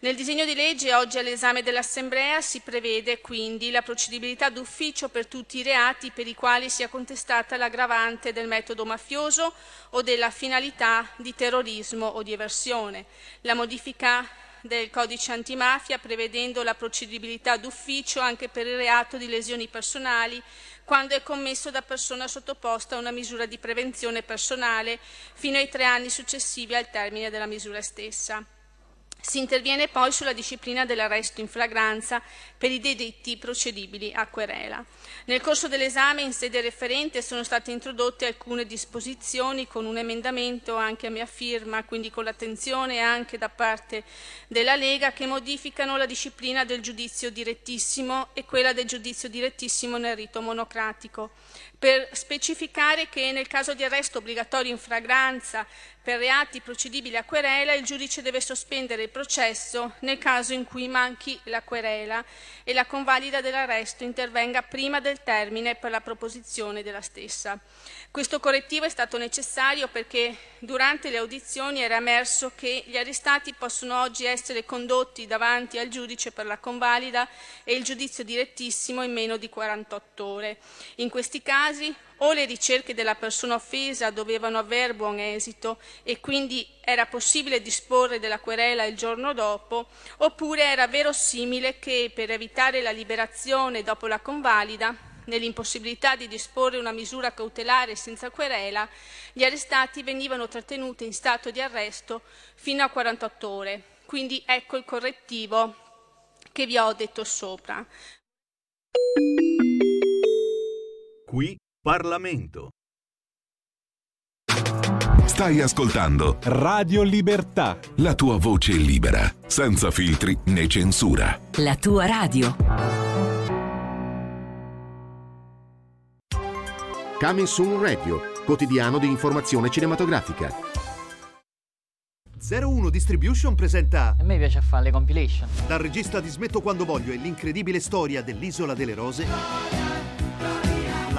[SPEAKER 16] Nel disegno di legge oggi all'esame dell'Assemblea si prevede quindi la procedibilità d'ufficio per tutti i reati per i quali sia contestata l'aggravante del metodo mafioso o della finalità di terrorismo o di eversione. La modifica del codice antimafia prevedendo la procedibilità d'ufficio anche per il reato di lesioni personali quando è commesso da persona sottoposta a una misura di prevenzione personale fino ai tre anni successivi al termine della misura stessa. Si interviene poi sulla disciplina dell'arresto in flagranza per i delitti procedibili a querela. Nel corso dell'esame in sede referente sono state introdotte alcune disposizioni con un emendamento anche a mia firma, quindi con l'attenzione anche da parte della Lega, che modificano la disciplina del giudizio direttissimo e quella del giudizio direttissimo nel rito monocratico, per specificare che nel caso di arresto obbligatorio in fragranza per reati procedibili a querela, il giudice deve sospendere il processo nel caso in cui manchi la querela e la convalida dell'arresto intervenga prima del termine per la proposizione della stessa. Questo correttivo è stato necessario perché durante le audizioni era emerso che gli arrestati possono oggi essere condotti davanti al giudice per la convalida e il giudizio direttissimo in meno di 48 ore. In questi casi o le ricerche della persona offesa dovevano aver buon esito e quindi era possibile disporre della querela il giorno dopo, oppure era verosimile che per evitare la liberazione dopo la convalida, nell'impossibilità di disporre una misura cautelare senza querela, gli arrestati venivano trattenuti in stato di arresto fino a 48 ore. Quindi ecco il correttivo che vi ho detto sopra.
[SPEAKER 1] Qui Parlamento.
[SPEAKER 6] Stai ascoltando
[SPEAKER 7] Radio Libertà.
[SPEAKER 6] la tua voce libera, senza filtri né censura.
[SPEAKER 8] La tua radio.
[SPEAKER 17] Coming Soon Radio, quotidiano di informazione cinematografica.
[SPEAKER 18] 01 Distribution presenta
[SPEAKER 19] A me piace fare le compilation.
[SPEAKER 18] Dal regista di Smetto quando voglio e l'incredibile storia dell'Isola delle Rose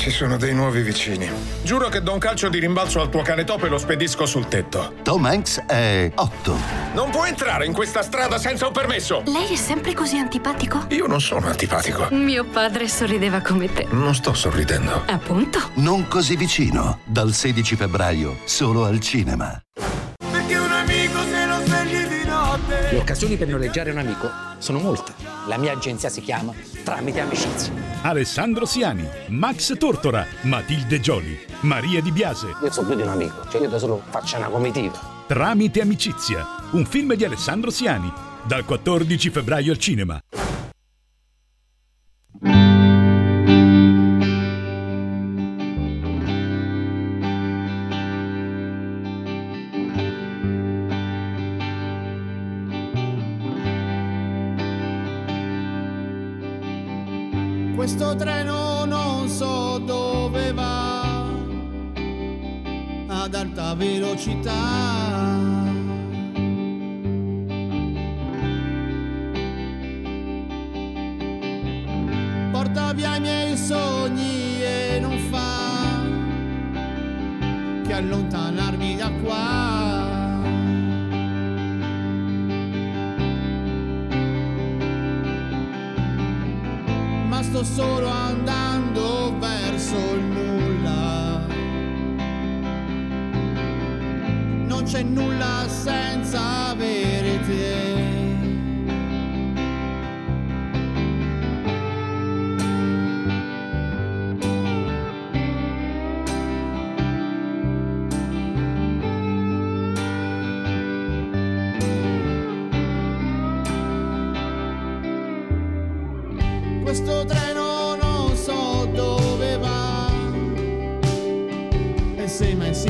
[SPEAKER 20] Ci sono dei nuovi vicini. Giuro che do un calcio di rimbalzo al tuo cane topo e lo spedisco sul tetto.
[SPEAKER 21] Tom Hanks è 8.
[SPEAKER 20] Non può entrare in questa strada senza un permesso!
[SPEAKER 22] Lei è sempre così antipatico?
[SPEAKER 20] Io non sono antipatico.
[SPEAKER 22] Mio padre sorrideva come te.
[SPEAKER 20] Non sto sorridendo.
[SPEAKER 22] Appunto.
[SPEAKER 21] Non così vicino. Dal 16 febbraio, solo al cinema.
[SPEAKER 23] Occasioni per noleggiare un amico sono molte. La mia agenzia si chiama Tramite Amicizia.
[SPEAKER 7] Alessandro Siani, Max Tortora, Matilde Gioli, Maria Di Biase.
[SPEAKER 23] Io sono più di un amico, cioè io da solo faccio una comitiva.
[SPEAKER 7] Tramite Amicizia, un film di Alessandro Siani, dal 14 febbraio al cinema.
[SPEAKER 9] Questo treno non so dove va ad alta velocità. Porta via i miei sogni e non fa che allontanarmi da qua. Sto solo andando verso il nulla. Non c'è nulla senza avere se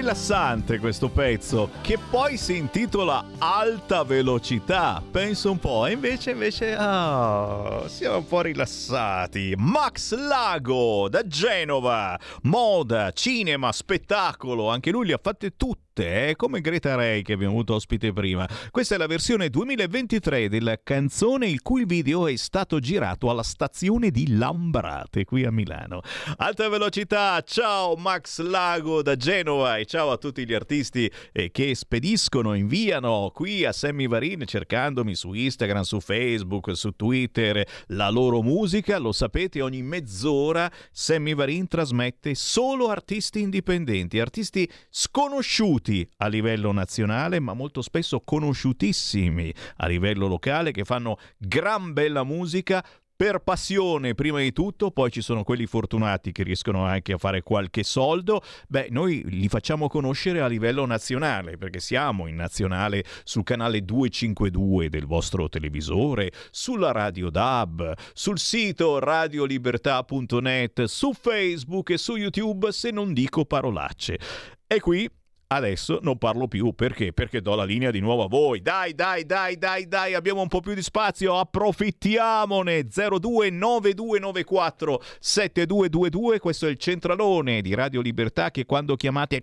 [SPEAKER 1] rilassante questo pezzo, che poi si intitola Alta Velocità. Penso un po', e invece, invece, ah, siamo un po' rilassati. Max Lago da Genova, moda, cinema, spettacolo, anche lui li ha fatte tutte eh, come Greta Ray che abbiamo avuto ospite prima. Questa è la versione 2023 della canzone il cui video è stato girato alla stazione di Lambrate qui a Milano. Alta velocità, ciao Max Lago da Genova e ciao a tutti gli artisti eh, che spediscono, inviano qui a Sammy Varin cercandomi su Instagram, su Facebook, su Twitter la loro musica. Lo sapete, ogni mezz'ora Sammy Varin trasmette solo artisti indipendenti, artisti sconosciuti a livello nazionale, ma molto spesso conosciutissimi a livello locale, che fanno gran bella musica per passione prima di tutto, poi ci sono quelli fortunati che riescono anche a fare qualche soldo, beh noi li facciamo conoscere a livello nazionale perché siamo in nazionale sul canale 252 del vostro televisore, sulla radio DAB, sul sito radiolibertà.net, su Facebook e su YouTube se non dico parolacce. E qui Adesso non parlo più perché? Perché do la linea di nuovo a voi. Dai, dai, dai, dai, dai, abbiamo un po' più di spazio, approfittiamone. 029294 7222, questo è il centralone di Radio Libertà che quando chiamate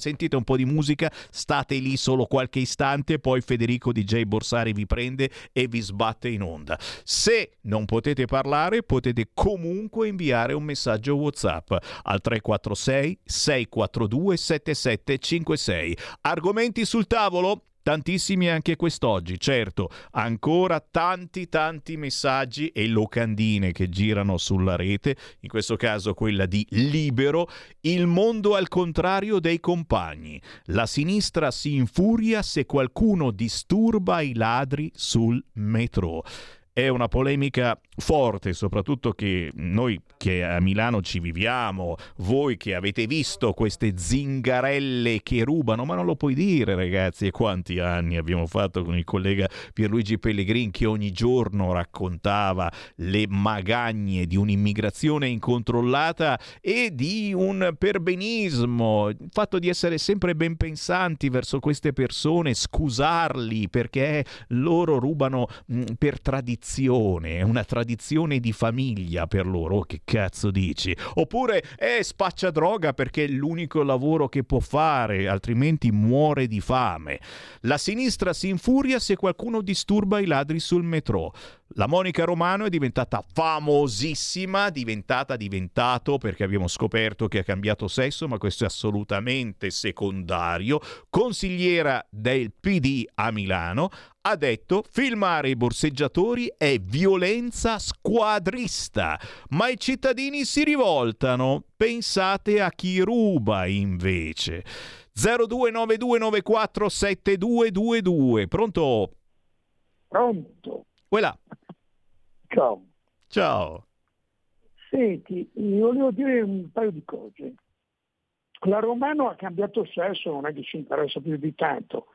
[SPEAKER 1] sentite un po' di musica, state lì solo qualche istante, poi Federico DJ Borsari vi prende e vi sbatte in onda. Se non potete parlare, potete comunque inviare un messaggio WhatsApp al 346 642 7756. Argomenti sul tavolo? Tantissimi anche quest'oggi, certo, ancora tanti tanti messaggi e locandine che girano sulla rete, in questo caso quella di Libero, il mondo al contrario dei compagni. La sinistra si infuria se qualcuno disturba i ladri sul metro. È una polemica forte, soprattutto che noi che a Milano ci viviamo, voi che avete visto queste zingarelle che rubano, ma non lo puoi dire ragazzi, e quanti anni abbiamo fatto con il collega Pierluigi Pellegrin che ogni giorno raccontava le magagne di un'immigrazione incontrollata e di un perbenismo, il fatto di essere sempre ben pensanti verso queste persone, scusarli perché loro rubano mh, per tradizione, è una tradizione di famiglia per loro, che cazzo dici? Oppure è spaccia droga perché è l'unico lavoro che può fare, altrimenti muore di fame. La sinistra si infuria se qualcuno disturba i ladri sul metro. La Monica Romano è diventata famosissima, diventata diventato perché abbiamo scoperto che ha cambiato sesso, ma questo è assolutamente secondario. Consigliera del PD a Milano, ha detto filmare i borseggiatori è violenza squadrista, ma i cittadini si rivoltano. Pensate a chi ruba invece. 0292947222. Pronto?
[SPEAKER 24] Pronto.
[SPEAKER 1] Quella.
[SPEAKER 24] Ciao.
[SPEAKER 1] Ciao.
[SPEAKER 24] Senti, volevo dire un paio di cose. La Romano ha cambiato sesso, non è che ci interessa più di tanto.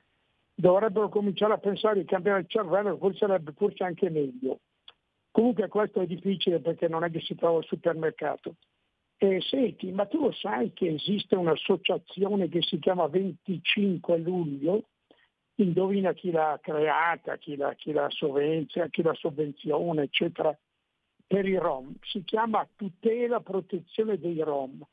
[SPEAKER 24] Dovrebbero cominciare a pensare di cambiare il cervello, forse sarebbe forse anche meglio. Comunque questo è difficile perché non è che si trova al supermercato. Eh, senti, ma tu lo sai che esiste un'associazione che si chiama 25 luglio? Indovina chi l'ha creata, chi la, chi la sovvenzia, chi la sovvenzione, eccetera, per i Rom. Si chiama Tutela Protezione dei Rom.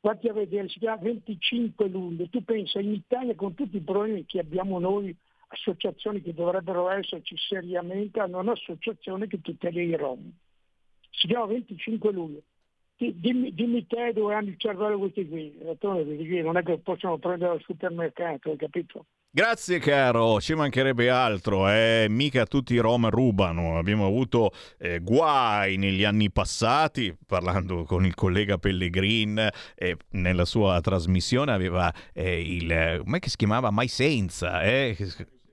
[SPEAKER 24] Vatti a vedere, si chiama 25 luglio. Tu pensa in Italia con tutti i problemi che abbiamo noi, associazioni che dovrebbero esserci seriamente, hanno un'associazione che tutela i Rom. Si chiama 25 luglio. Dimmi, dimmi, te dove hanno il cervello questi qui, non è che possono prendere al supermercato, hai capito?
[SPEAKER 1] Grazie caro, ci mancherebbe altro, eh? mica tutti i Rom rubano, abbiamo avuto eh, guai negli anni passati, parlando con il collega Pellegrin, eh, nella sua trasmissione aveva eh, il, come si chiamava, Mai Senza, eh?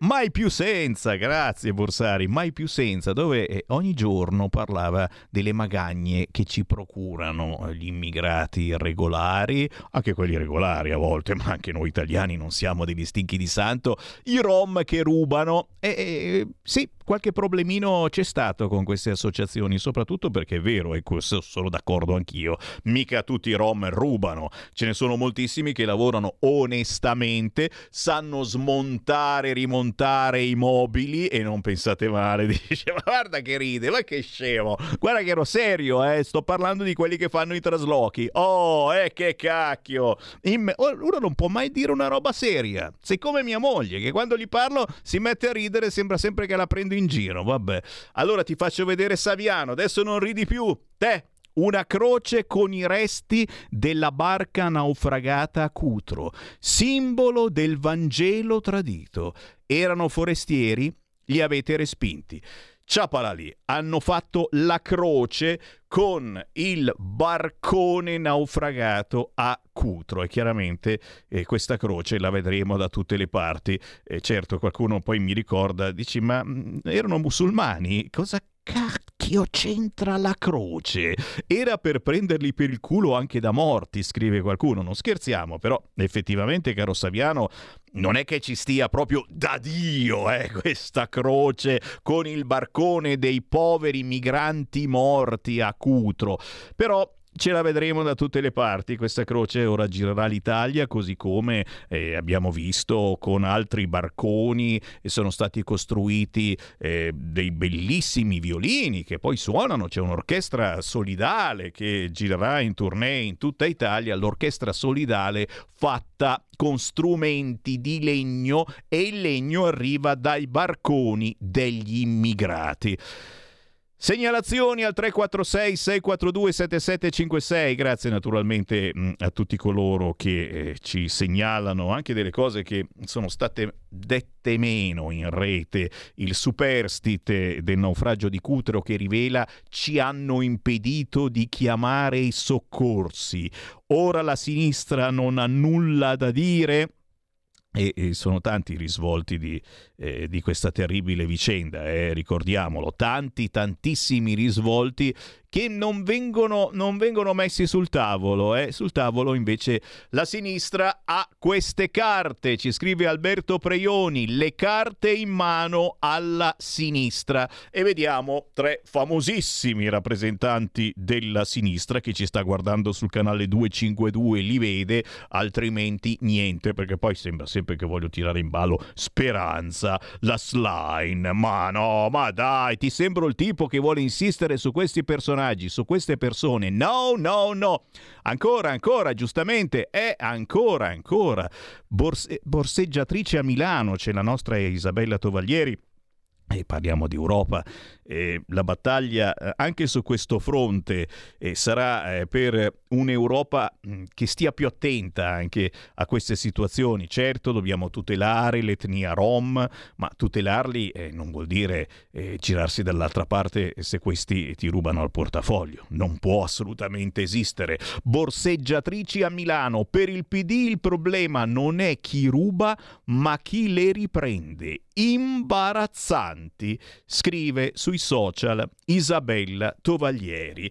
[SPEAKER 1] Mai più senza, grazie Borsari, mai più senza, dove eh, ogni giorno parlava delle magagne che ci procurano gli immigrati irregolari, anche quelli regolari a volte, ma anche noi italiani non siamo degli stinchi di santo, i rom che rubano. E, e sì, qualche problemino c'è stato con queste associazioni, soprattutto perché è vero, e questo sono d'accordo anch'io, mica tutti i rom rubano, ce ne sono moltissimi che lavorano onestamente, sanno smontare, rimontare i mobili e non pensate male, dice ma guarda che ride, ma che scemo, guarda che ero serio, eh, sto parlando di quelli che fanno i traslochi, oh, eh che cacchio, In... uno non può mai dire una roba seria, sei come mia moglie che quando gli parlo si mette a ridere, sembra sempre che la prendo in giro, vabbè. Allora ti faccio vedere Saviano, adesso non ridi più. Te, una croce con i resti della barca naufragata a Cutro, simbolo del Vangelo tradito. Erano forestieri? Li avete respinti. Ciapala lì, hanno fatto la croce con il barcone naufragato a Cutro e chiaramente eh, questa croce la vedremo da tutte le parti. Eh, certo, qualcuno poi mi ricorda, dici ma mh, mm, erano musulmani? Cosa cacchio c'entra la croce? Era per prenderli per il culo anche da morti, scrive qualcuno. Non scherziamo, però effettivamente, caro Saviano, non è che ci stia proprio da Dio eh, questa croce con il barcone dei poveri migranti morti a Cutro. Però Ce la vedremo da tutte le parti, questa croce ora girerà l'Italia così come eh, abbiamo visto con altri barconi e sono stati costruiti eh, dei bellissimi violini che poi suonano, c'è un'orchestra solidale che girerà in tournée in tutta Italia, l'orchestra solidale fatta con strumenti di legno e il legno arriva dai barconi degli immigrati. Segnalazioni al 346 642 7756, grazie naturalmente mh, a tutti coloro che eh, ci segnalano anche delle cose che sono state dette meno in rete, il superstite del naufragio di Cutro che rivela ci hanno impedito di chiamare i soccorsi, ora la sinistra non ha nulla da dire? E, e, sono tanti i risvolti di, eh, di questa terribile vicenda, eh, ricordiamolo, tanti, tantissimi risvolti che non vengono, non vengono messi sul tavolo. Eh. Sul tavolo invece la sinistra ha queste carte, ci scrive Alberto Preioni, le carte in mano alla sinistra. E vediamo tre famosissimi rappresentanti della sinistra che ci sta guardando sul canale 252, li vede, altrimenti niente, perché poi sembra sempre che voglio tirare in ballo Speranza, la slime. Ma no, ma dai, ti sembro il tipo che vuole insistere su questi personaggi, su queste persone. No, no, no. Ancora, ancora, giustamente, è ancora, ancora. Borse- borseggiatrice a Milano, c'è la nostra Isabella Tovaglieri e parliamo di Europa, eh, la battaglia eh, anche su questo fronte eh, sarà eh, per un'Europa mh, che stia più attenta anche a queste situazioni. Certo, dobbiamo tutelare l'etnia rom, ma tutelarli eh, non vuol dire girarsi dall'altra parte se questi ti rubano al portafoglio. Non può assolutamente esistere. Borseggiatrici a Milano, per il PD il problema non è chi ruba, ma chi le riprende. Imbarazzanti, scrive sui social Isabella Tovaglieri.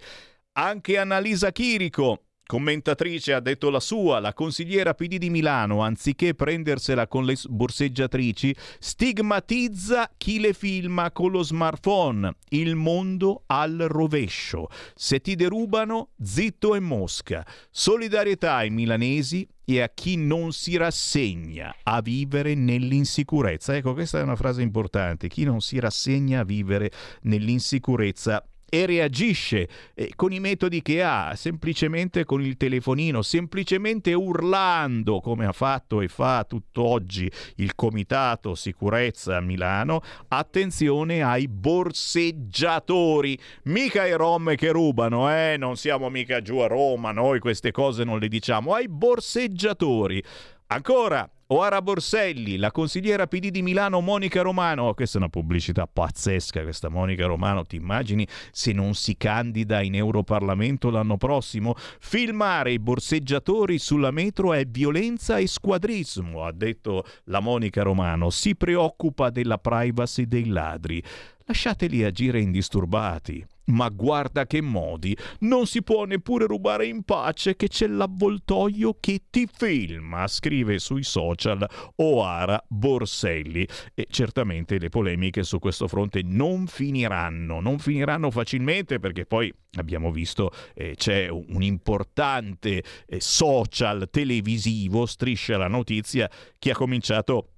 [SPEAKER 1] Anche Annalisa Chirico, commentatrice, ha detto la sua, la consigliera PD di Milano, anziché prendersela con le borseggiatrici, stigmatizza chi le filma con lo smartphone. Il mondo al rovescio. Se ti derubano, zitto e mosca. Solidarietà ai milanesi e a chi non si rassegna a vivere nell'insicurezza. Ecco, questa è una frase importante. Chi non si rassegna a vivere nell'insicurezza e reagisce eh, con i metodi che ha, semplicemente con il telefonino, semplicemente urlando come ha fatto e fa tutt'oggi il Comitato Sicurezza a Milano, attenzione ai borseggiatori, mica i rom che rubano, eh, non siamo mica giù a Roma, noi queste cose non le diciamo, ai borseggiatori. Ancora, Oara Borselli, la consigliera PD di Milano Monica Romano. Oh, questa è una pubblicità pazzesca, questa Monica Romano. Ti immagini se non si candida in Europarlamento l'anno prossimo? Filmare i borseggiatori sulla metro è violenza e squadrismo, ha detto la Monica Romano. Si preoccupa della privacy dei ladri. Lasciateli agire indisturbati. Ma guarda che modi, non si può neppure rubare in pace che c'è l'avvoltoio che ti filma, scrive sui social Oara Borselli. E certamente le polemiche su questo fronte non finiranno, non finiranno facilmente perché poi abbiamo visto eh, c'è un importante eh, social televisivo, striscia la notizia, che ha cominciato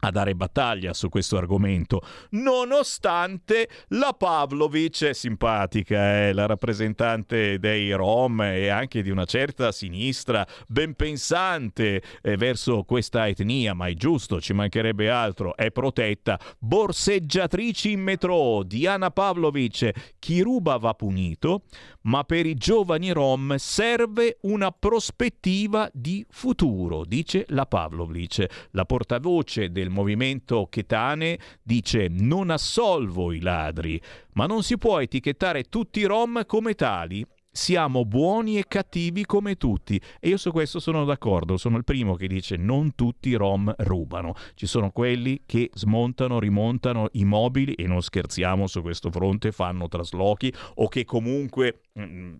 [SPEAKER 1] a dare battaglia su questo argomento, nonostante la Pavlovic è simpatica, è la rappresentante dei Rom e anche di una certa sinistra ben pensante eh, verso questa etnia, ma è giusto, ci mancherebbe altro, è protetta. Borseggiatrici in metro, Diana Pavlovic, chi ruba va punito, ma per i giovani Rom serve una prospettiva di futuro, dice la Pavlovic, la portavoce del movimento Chetane dice non assolvo i ladri, ma non si può etichettare tutti i Rom come tali. Siamo buoni e cattivi come tutti e io su questo sono d'accordo, sono il primo che dice non tutti i Rom rubano, ci sono quelli che smontano, rimontano i mobili e non scherziamo su questo fronte, fanno traslochi o che comunque mm,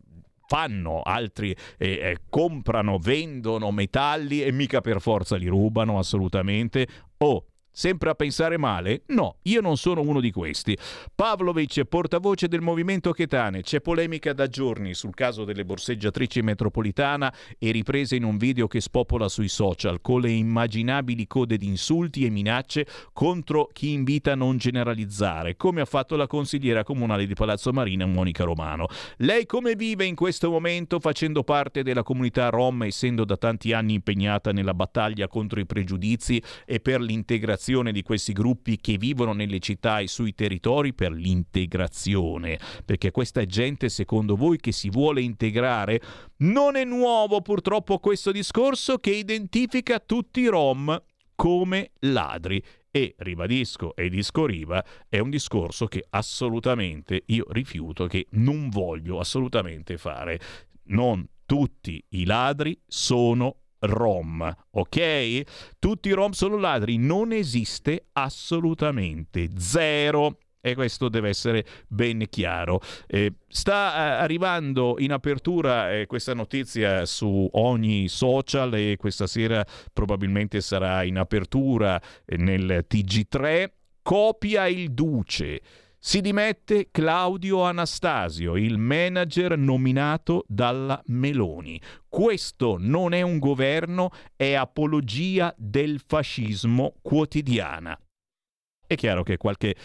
[SPEAKER 1] fanno, altri eh, eh, comprano, vendono metalli e mica per forza li rubano assolutamente. O Sempre a pensare male? No, io non sono uno di questi. Pavlovic, portavoce del movimento Chetane, c'è polemica da giorni sul caso delle borseggiatrici metropolitana e riprese in un video che spopola sui social con le immaginabili code di insulti e minacce contro chi invita a non generalizzare, come ha fatto la consigliera comunale di Palazzo Marina Monica Romano. Lei come vive in questo momento facendo parte della comunità rom, essendo da tanti anni impegnata nella battaglia contro i pregiudizi e per l'integrazione l'integrazione di questi gruppi che vivono nelle città e sui territori per l'integrazione, perché questa gente secondo voi che si vuole integrare? Non è nuovo purtroppo questo discorso che identifica tutti i rom come ladri e ribadisco e disco riva è un discorso che assolutamente io rifiuto che non voglio assolutamente fare non tutti i ladri sono rom, ok? Tutti i rom sono ladri, non esiste assolutamente zero e questo deve essere ben chiaro. Eh, sta eh, arrivando in apertura eh, questa notizia su ogni social e questa sera probabilmente sarà in apertura eh, nel TG3. Copia il Duce. Si dimette Claudio Anastasio, il manager nominato dalla Meloni. Questo non è un governo, è apologia del fascismo quotidiana. È chiaro che qualche,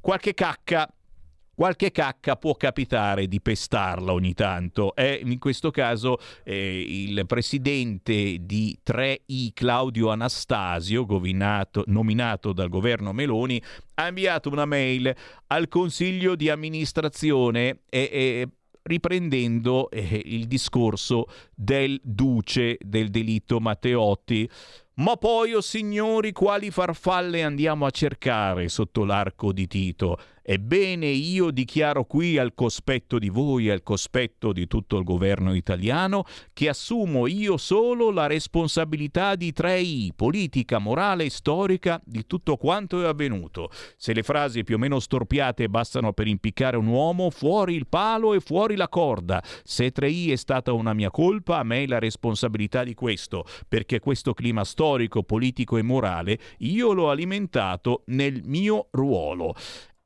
[SPEAKER 1] qualche cacca qualche cacca può capitare di pestarla ogni tanto. E in questo caso eh, il presidente di 3I, Claudio Anastasio, govinato, nominato dal governo Meloni, ha inviato una mail al consiglio di amministrazione e, e riprendendo eh, il discorso del duce del delitto Matteotti. Ma poi, o oh signori, quali farfalle andiamo a cercare sotto l'arco di Tito? Ebbene, io dichiaro qui al cospetto di voi al cospetto di tutto il governo italiano che assumo io solo la responsabilità di tre I, politica, morale e storica, di tutto quanto è avvenuto. Se le frasi più o meno storpiate bastano per impiccare un uomo, fuori il palo e fuori la corda. Se 3I è stata una mia colpa, a me la responsabilità di questo, perché questo clima storico, politico e morale io l'ho alimentato nel mio ruolo.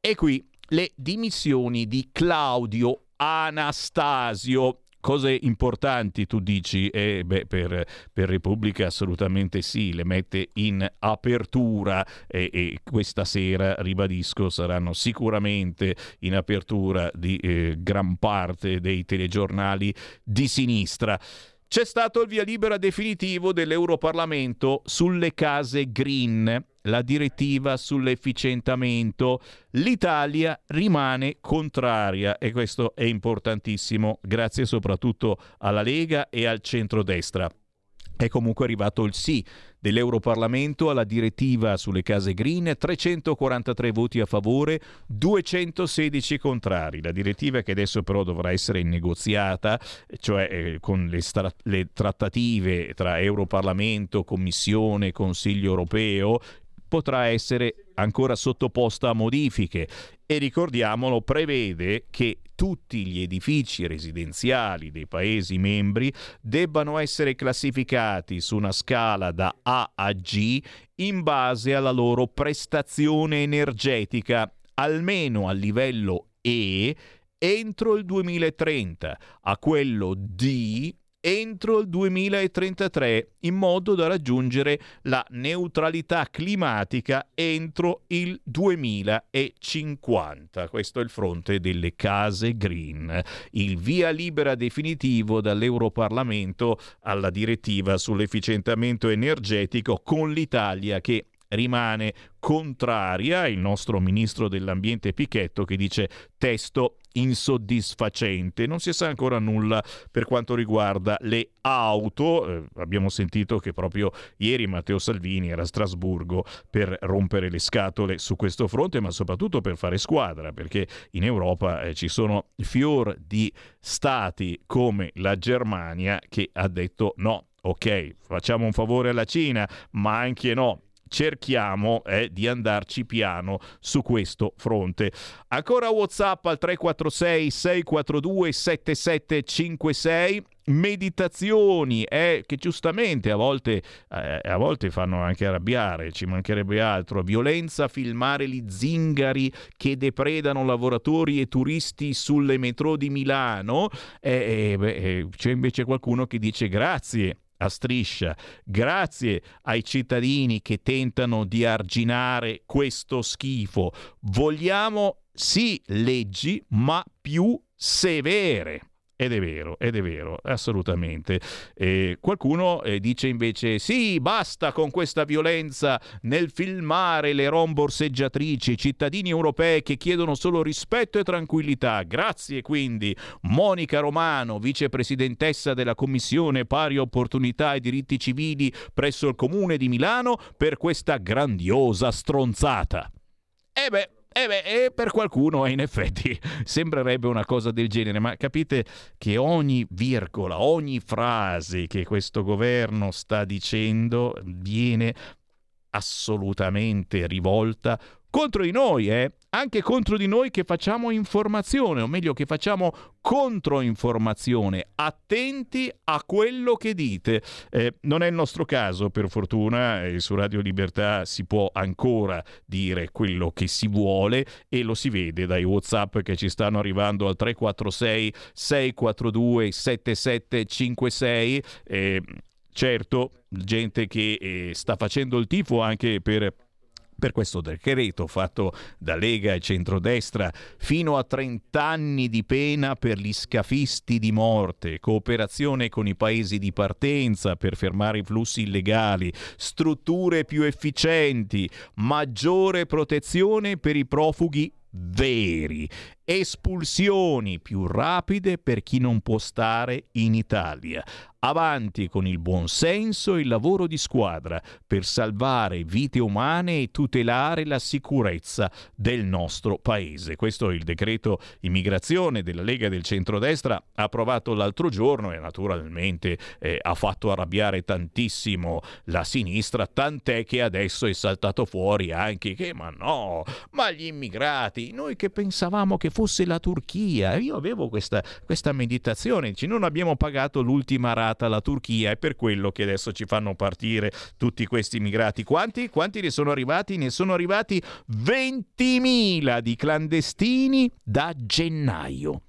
[SPEAKER 1] E qui le dimissioni di Claudio Anastasio. Cose importanti tu dici? Eh, beh, per, per, Repubblica assolutamente sì, le mette in apertura e, e questa sera, ribadisco, saranno sicuramente in apertura di eh, gran parte dei telegiornali di sinistra. C'è stato il via libera definitivo dell'Europarlamento sulle case green, la direttiva sull'efficientamento. L'Italia rimane contraria e questo è importantissimo, grazie soprattutto alla Lega e al centrodestra. è comunque arrivato il sì dell'Europarlamento alla direttiva sulle case green, 343 voti a favore, 216 contrari. La direttiva che adesso però dovrà essere negoziata, cioè eh, con le, stra- le trattative tra Europarlamento, Commissione, Consiglio europeo, potrà essere ancora sottoposta a modifiche. E ricordiamolo prevede che tutti gli edifici residenziali dei Paesi membri debbano essere classificati su una scala da A a G in base alla loro prestazione energetica, almeno a livello E entro il 2030, a quello D entro il 2033 in modo da raggiungere la neutralità climatica entro il 2050. Questo è il fronte delle case green. Il via libera definitivo dall'Europarlamento alla direttiva sull'efficientamento energetico con l'Italia che rimane contraria, il nostro ministro dell'ambiente Pichetto che dice testo insoddisfacente. Non si sa ancora nulla per quanto riguarda le auto. Eh, abbiamo sentito che proprio ieri Matteo Salvini era a Strasburgo per rompere le scatole su questo fronte, ma soprattutto per fare squadra, perché in Europa eh, ci sono fior di stati come la Germania che ha detto no. Ok, facciamo un favore alla Cina, ma anche no, cerchiamo eh, di andarci piano su questo fronte. Ancora WhatsApp al 346 642 7756 meditazioni eh, che giustamente a volte, eh, a volte fanno anche arrabbiare, ci mancherebbe altro, violenza, filmare gli zingari che depredano lavoratori e turisti sulle metro di Milano, eh, beh, eh, c'è invece qualcuno che dice grazie a striscia, grazie ai cittadini che tentano di arginare questo schifo. Vogliamo sì leggi, ma più severe. Ed è vero, ed è vero, assolutamente. Eh, qualcuno eh, dice invece sì, basta con questa violenza nel filmare le romborseggiatrici, cittadini europei che chiedono solo rispetto e tranquillità. Grazie quindi Monica Romano, vicepresidentessa della Commissione Pari Opportunità e Diritti Civili presso il Comune di Milano, per questa grandiosa stronzata. E eh beh, e eh beh, e per qualcuno in effetti sembrerebbe una cosa del genere, ma capite che ogni virgola, ogni frase che questo governo sta dicendo viene assolutamente rivolta contro di noi, eh? Anche contro di noi che facciamo informazione, o meglio che facciamo controinformazione, attenti a quello che dite. Eh, non è il nostro caso, per fortuna, eh, su Radio Libertà si può ancora dire quello che si vuole e lo si vede dai WhatsApp che ci stanno arrivando al 346 642 7756. Eh, certo, gente che eh, sta facendo il tifo anche per per questo decreto fatto da Lega e centrodestra fino a 30 anni di pena per gli scafisti di morte, cooperazione con i paesi di partenza per fermare i flussi illegali, strutture più efficienti, maggiore protezione per i profughi veri, espulsioni più rapide per chi non può stare in Italia, Avanti con il buonsenso e il lavoro di squadra per salvare vite umane e tutelare la sicurezza del nostro paese. Questo è il decreto immigrazione della Lega del Centrodestra approvato l'altro giorno e naturalmente eh, ha fatto arrabbiare tantissimo la sinistra, tant'è che adesso è saltato fuori anche che ma no, ma gli immigrati, noi che pensavamo che fosse la Turchia, io avevo questa, questa meditazione, non abbiamo pagato l'ultima rata bloccata la Turchia, è per quello che adesso ci fanno partire tutti questi immigrati. Quanti? Quanti ne sono arrivati? Ne sono arrivati 20.000 di clandestini da gennaio.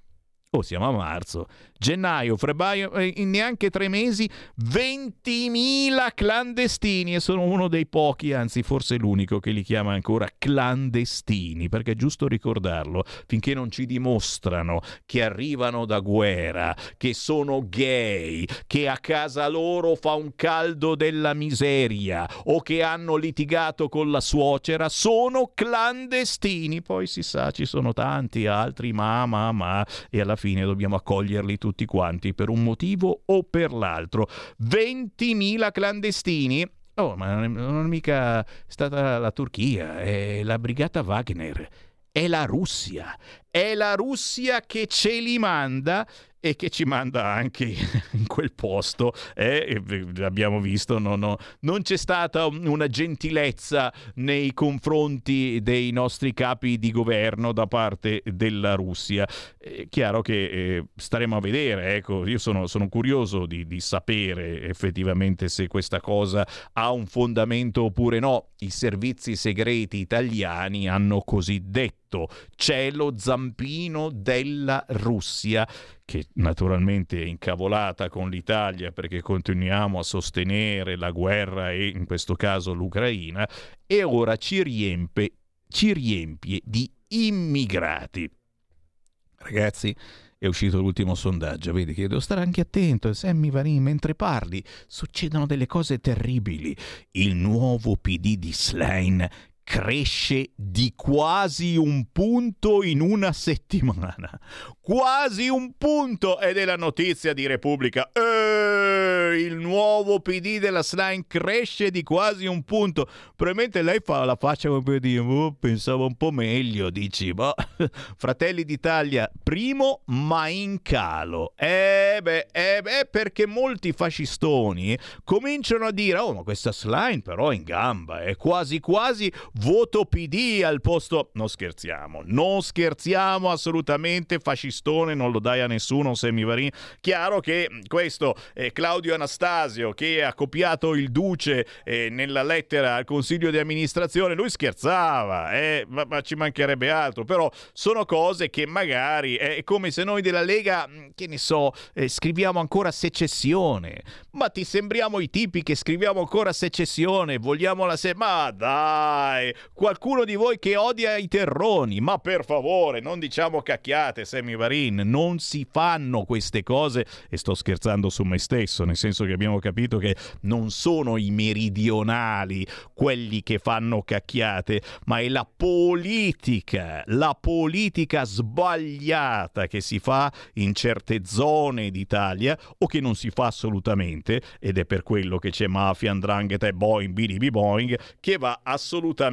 [SPEAKER 1] Oh, siamo a marzo gennaio, febbraio, eh, in neanche tre mesi 20.000 clandestini e sono uno dei pochi, anzi forse l'unico che li chiama ancora clandestini, perché è giusto ricordarlo, finché non ci dimostrano che arrivano da guerra, che sono gay, che a casa loro fa un caldo della miseria o che hanno litigato con la suocera, sono clandestini. Poi si sa, ci sono tanti altri ma, ma, ma, e alla fine dobbiamo accoglierli tutti tutti quanti per un motivo o per l'altro. 20.000 clandestini. Oh, ma non è, non è mica stata la Turchia, è la brigata Wagner, è la Russia, è la Russia che ce li manda e che ci manda anche in quel posto. Eh, abbiamo visto, no, no, non c'è stata una gentilezza nei confronti dei nostri capi di governo da parte della Russia. È chiaro che eh, staremo a vedere, ecco, io sono, sono curioso di, di sapere effettivamente se questa cosa ha un fondamento oppure no. I servizi segreti italiani hanno così detto c'è lo zampino della Russia che naturalmente è incavolata con l'Italia perché continuiamo a sostenere la guerra e in questo caso l'Ucraina, e ora ci riempie, ci riempie di immigrati. Ragazzi, è uscito l'ultimo sondaggio, vedi che devo stare anche attento, Sammy Varin, mentre parli succedono delle cose terribili. Il nuovo PD di Slane cresce di quasi un punto in una settimana. Quasi un punto ed è la notizia di Repubblica. Eeeh, il nuovo PD della Slime cresce di quasi un punto. Probabilmente lei fa la faccia come per dire, oh, pensavo un po' meglio, dici, boh. Fratelli d'Italia, primo ma in calo. Eh beh, eh beh, perché molti fascistoni cominciano a dire, oh ma questa Slime però è in gamba, è quasi quasi voto PD al posto... Non scherziamo, non scherziamo assolutamente, fascistone non lo dai a nessuno, Semivarin. Chiaro che questo è Claudio Anastasio che ha copiato il Duce eh, nella lettera al Consiglio di amministrazione, lui scherzava, eh, ma, ma, ci mancherebbe altro, però sono cose che magari è come se noi della Lega, mm, che ne so, eh, scriviamo ancora secessione, ma ti sembriamo i tipi che scriviamo ancora secessione, vogliamo la se... Ma dai, qualcuno di voi che odia i terroni, ma per favore, non diciamo cacchiate, Sammy Varin, non si fanno queste cose e sto scherzando su me stesso, nel senso che abbiamo capito che non sono i meridionali quelli che fanno cacchiate, ma è la politica, la politica sbagliata che si fa in certe zone d'Italia o che non si fa assolutamente ed è per quello che c'è mafia, andrangheta e boing, bidi boing che va assolutamente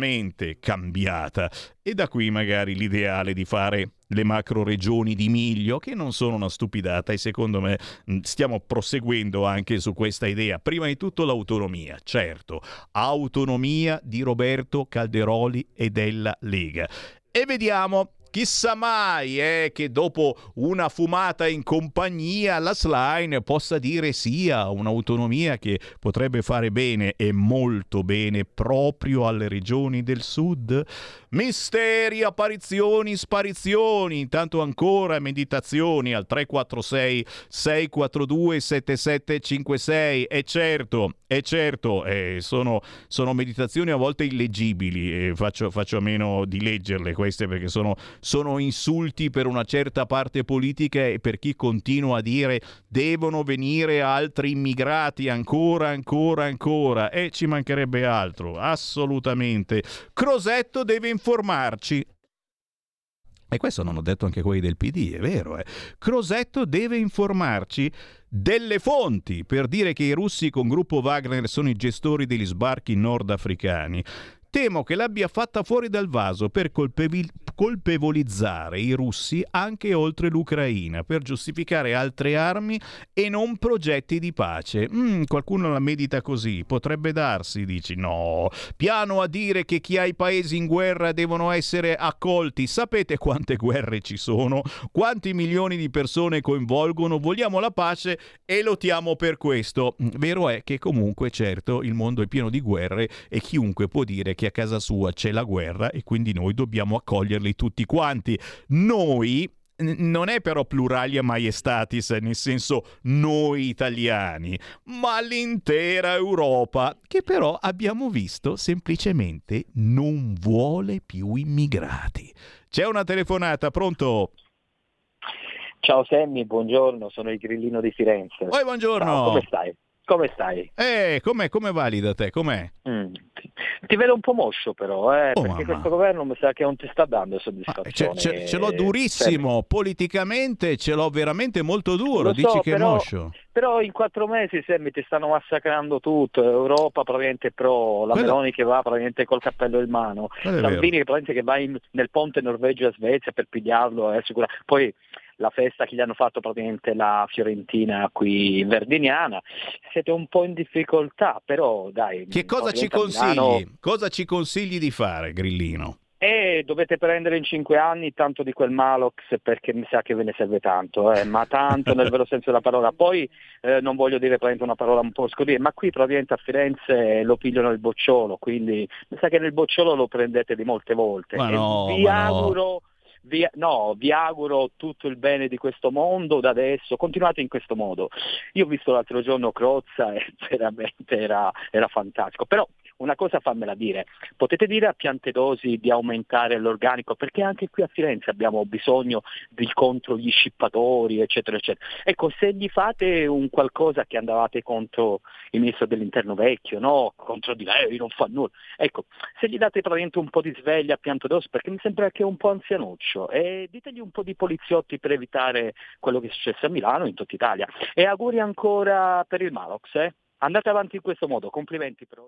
[SPEAKER 1] cambiata e da qui magari l'ideale di fare le macro regioni di miglio, che non sono una stupidata e secondo me stiamo proseguendo anche su questa idea. Prima di tutto l'autonomia, certo, autonomia di Roberto Calderoli e della Lega. E vediamo Chissà mai eh, che dopo una fumata in compagnia la Slime possa dire sia un'autonomia che potrebbe fare bene e molto bene proprio alle regioni del sud. Misteri, apparizioni, sparizioni, intanto ancora meditazioni al 346 642 7756 e certo, e certo, eh, sono, sono, meditazioni a volte illeggibili, eh, faccio, faccio a meno di leggerle queste perché sono sono insulti per una certa parte politica e per chi continua a dire devono venire altri immigrati ancora, ancora, ancora. E ci mancherebbe altro, assolutamente. Crosetto deve informarci. E questo non ho detto anche quelli del PD, è vero. Eh. Crosetto deve informarci delle fonti per dire che i russi con gruppo Wagner sono i gestori degli sbarchi nordafricani. Temo che l'abbia fatta fuori dal vaso per colpevi- colpevolizzare i russi anche oltre l'Ucraina, per giustificare altre armi e non progetti di pace. Mm, qualcuno la medita così, potrebbe darsi, dici no. Piano a dire che chi ha i paesi in guerra devono essere accolti. Sapete quante guerre ci sono? Quanti milioni di persone coinvolgono? Vogliamo la pace e lotiamo per questo. Mm, vero è che comunque, certo, il mondo è pieno di guerre e chiunque può dire che a casa sua c'è la guerra e quindi noi dobbiamo accoglierli tutti quanti. Noi non è però pluralia maiestatis, nel senso noi italiani, ma l'intera Europa, che però abbiamo visto semplicemente non vuole più immigrati. C'è una telefonata, pronto?
[SPEAKER 25] Ciao Sammy, buongiorno, sono il grillino di Firenze.
[SPEAKER 1] Oi, buongiorno.
[SPEAKER 25] Ciao, come stai? Come stai?
[SPEAKER 1] Eh, com'è, come vali da te? Com'è?
[SPEAKER 25] Mm. Ti vedo un po' moscio però, eh,
[SPEAKER 1] Oh,
[SPEAKER 25] perché
[SPEAKER 1] mamma.
[SPEAKER 25] questo governo mi sa che non ti sta dando soddisfazione.
[SPEAKER 1] ce- ce l'ho durissimo, politicamente ce l'ho veramente molto duro,
[SPEAKER 25] Lo
[SPEAKER 1] dici
[SPEAKER 25] so,
[SPEAKER 1] che è
[SPEAKER 25] però-
[SPEAKER 1] moscio.
[SPEAKER 25] Però in quattro mesi Sammy, ti stanno massacrando tutto, Europa probabilmente pro, la
[SPEAKER 1] Quello-
[SPEAKER 25] Meloni che va probabilmente col cappello in mano,
[SPEAKER 1] Quello è
[SPEAKER 25] Salvini che probabilmente che va in- nel ponte Norvegia-Svezia per pigliarlo, è sicura. poi la festa che gli hanno fatto praticamente la Fiorentina qui in Verdiniana, siete un po' in difficoltà, però dai.
[SPEAKER 1] Che cosa ci
[SPEAKER 25] a Milano-
[SPEAKER 1] consigli? Cosa ci consigli di fare, Grillino?
[SPEAKER 25] E dovete prendere in cinque anni tanto di quel Malox perché mi sa che ve ne serve tanto, eh, ma tanto nel vero senso della parola. Poi eh, non voglio dire praticamente una parola un po' scodire, ma qui praticamente a Firenze lo pigliano il bocciolo, quindi mi sa che nel bocciolo lo prendete di molte volte.
[SPEAKER 1] Ma no,
[SPEAKER 25] vi
[SPEAKER 1] ma no.
[SPEAKER 25] Vi, no, vi auguro tutto il bene di questo mondo da adesso, continuate in questo modo. Io ho visto l'altro giorno Crozza e veramente era, era fantastico, però una cosa fammela dire, potete dire a Piantedosi di aumentare l'organico perché anche qui a Firenze abbiamo bisogno di contro gli scippatori eccetera eccetera. Ecco, se gli fate un qualcosa che andavate contro il ministro dell'interno vecchio, no? contro di lei, non fa nulla, ecco, se gli date praticamente un po' di sveglia a Piantedosi perché mi sembra che è un po' anzianuccio e ditegli un po' di poliziotti per evitare quello che è successo a Milano in tutta Italia e auguri ancora per il Malox, eh? andate avanti in questo modo, complimenti però.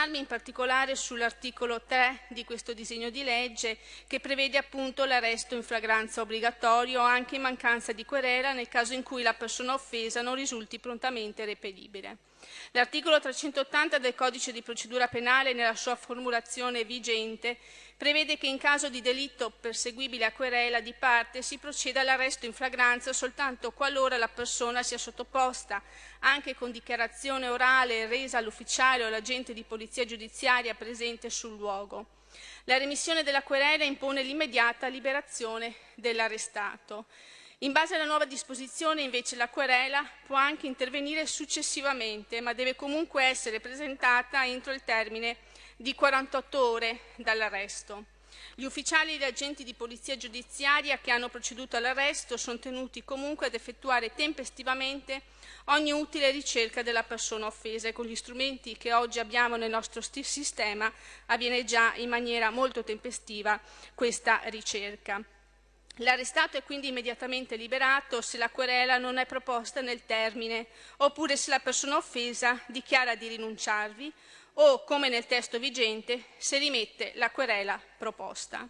[SPEAKER 16] Fermarmi in particolare sull'articolo 3 di questo disegno di legge che prevede appunto l'arresto in flagranza obbligatorio anche in mancanza di querela nel caso in cui la persona offesa non risulti prontamente reperibile. L'articolo 380 del Codice di procedura penale nella sua formulazione vigente prevede che in caso di delitto perseguibile a querela di parte si proceda all'arresto in flagranza soltanto qualora la persona sia sottoposta, anche con dichiarazione orale resa all'ufficiale o all'agente di polizia giudiziaria presente sul luogo. La remissione della querela impone l'immediata liberazione dell'arrestato. In base alla nuova disposizione, invece, la querela può anche intervenire successivamente, ma deve comunque essere presentata entro il termine di 48 ore dall'arresto. Gli ufficiali e gli agenti di polizia giudiziaria che hanno proceduto all'arresto sono tenuti comunque ad effettuare tempestivamente ogni utile ricerca della persona offesa e con gli strumenti che oggi abbiamo nel nostro sistema avviene già in maniera molto tempestiva questa ricerca. L'arrestato è quindi immediatamente liberato se la querela non è proposta nel termine, oppure se la persona offesa dichiara di rinunciarvi o, come nel testo vigente, se rimette la querela proposta.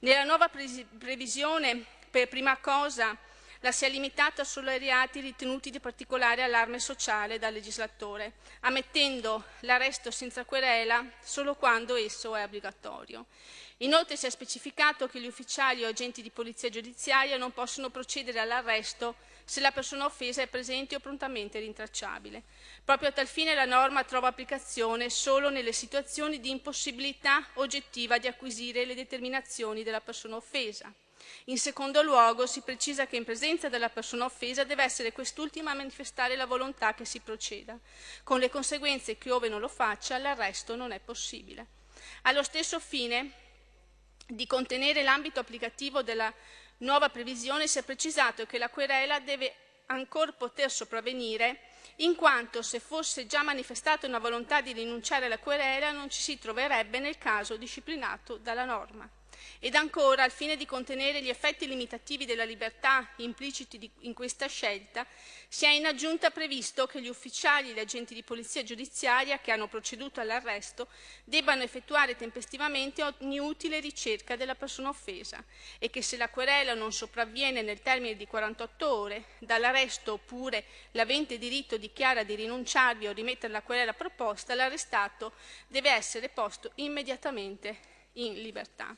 [SPEAKER 16] Nella nuova previsione, per prima cosa, la si è limitata solo ai reati ritenuti di particolare allarme sociale dal legislatore, ammettendo l'arresto senza querela solo quando esso è obbligatorio. Inoltre si è specificato che gli ufficiali o agenti di polizia giudiziaria non possono procedere all'arresto se la persona offesa è presente o prontamente rintracciabile. Proprio a tal fine la norma trova applicazione solo nelle situazioni di impossibilità oggettiva di acquisire le determinazioni della persona offesa. In secondo luogo, si precisa che in presenza della persona offesa deve essere quest'ultima a manifestare la volontà che si proceda, con le conseguenze che, ove non lo faccia, l'arresto non è possibile. Allo stesso fine di contenere l'ambito applicativo della nuova previsione, si è precisato che la querela deve ancora poter sopravvenire in quanto se fosse già manifestata una volontà di rinunciare alla querela non ci si troverebbe nel caso disciplinato dalla norma. Ed ancora, al fine di contenere gli effetti limitativi della libertà impliciti di- in questa scelta, si è in aggiunta previsto che gli ufficiali e gli agenti di polizia giudiziaria che hanno proceduto all'arresto debbano effettuare tempestivamente ogni utile ricerca della persona offesa e che se la querela non sopravviene nel termine di 48 ore dall'arresto oppure l'avente diritto dichiara di rinunciarvi o rimettere la querela proposta, l'arrestato deve essere posto immediatamente in libertà.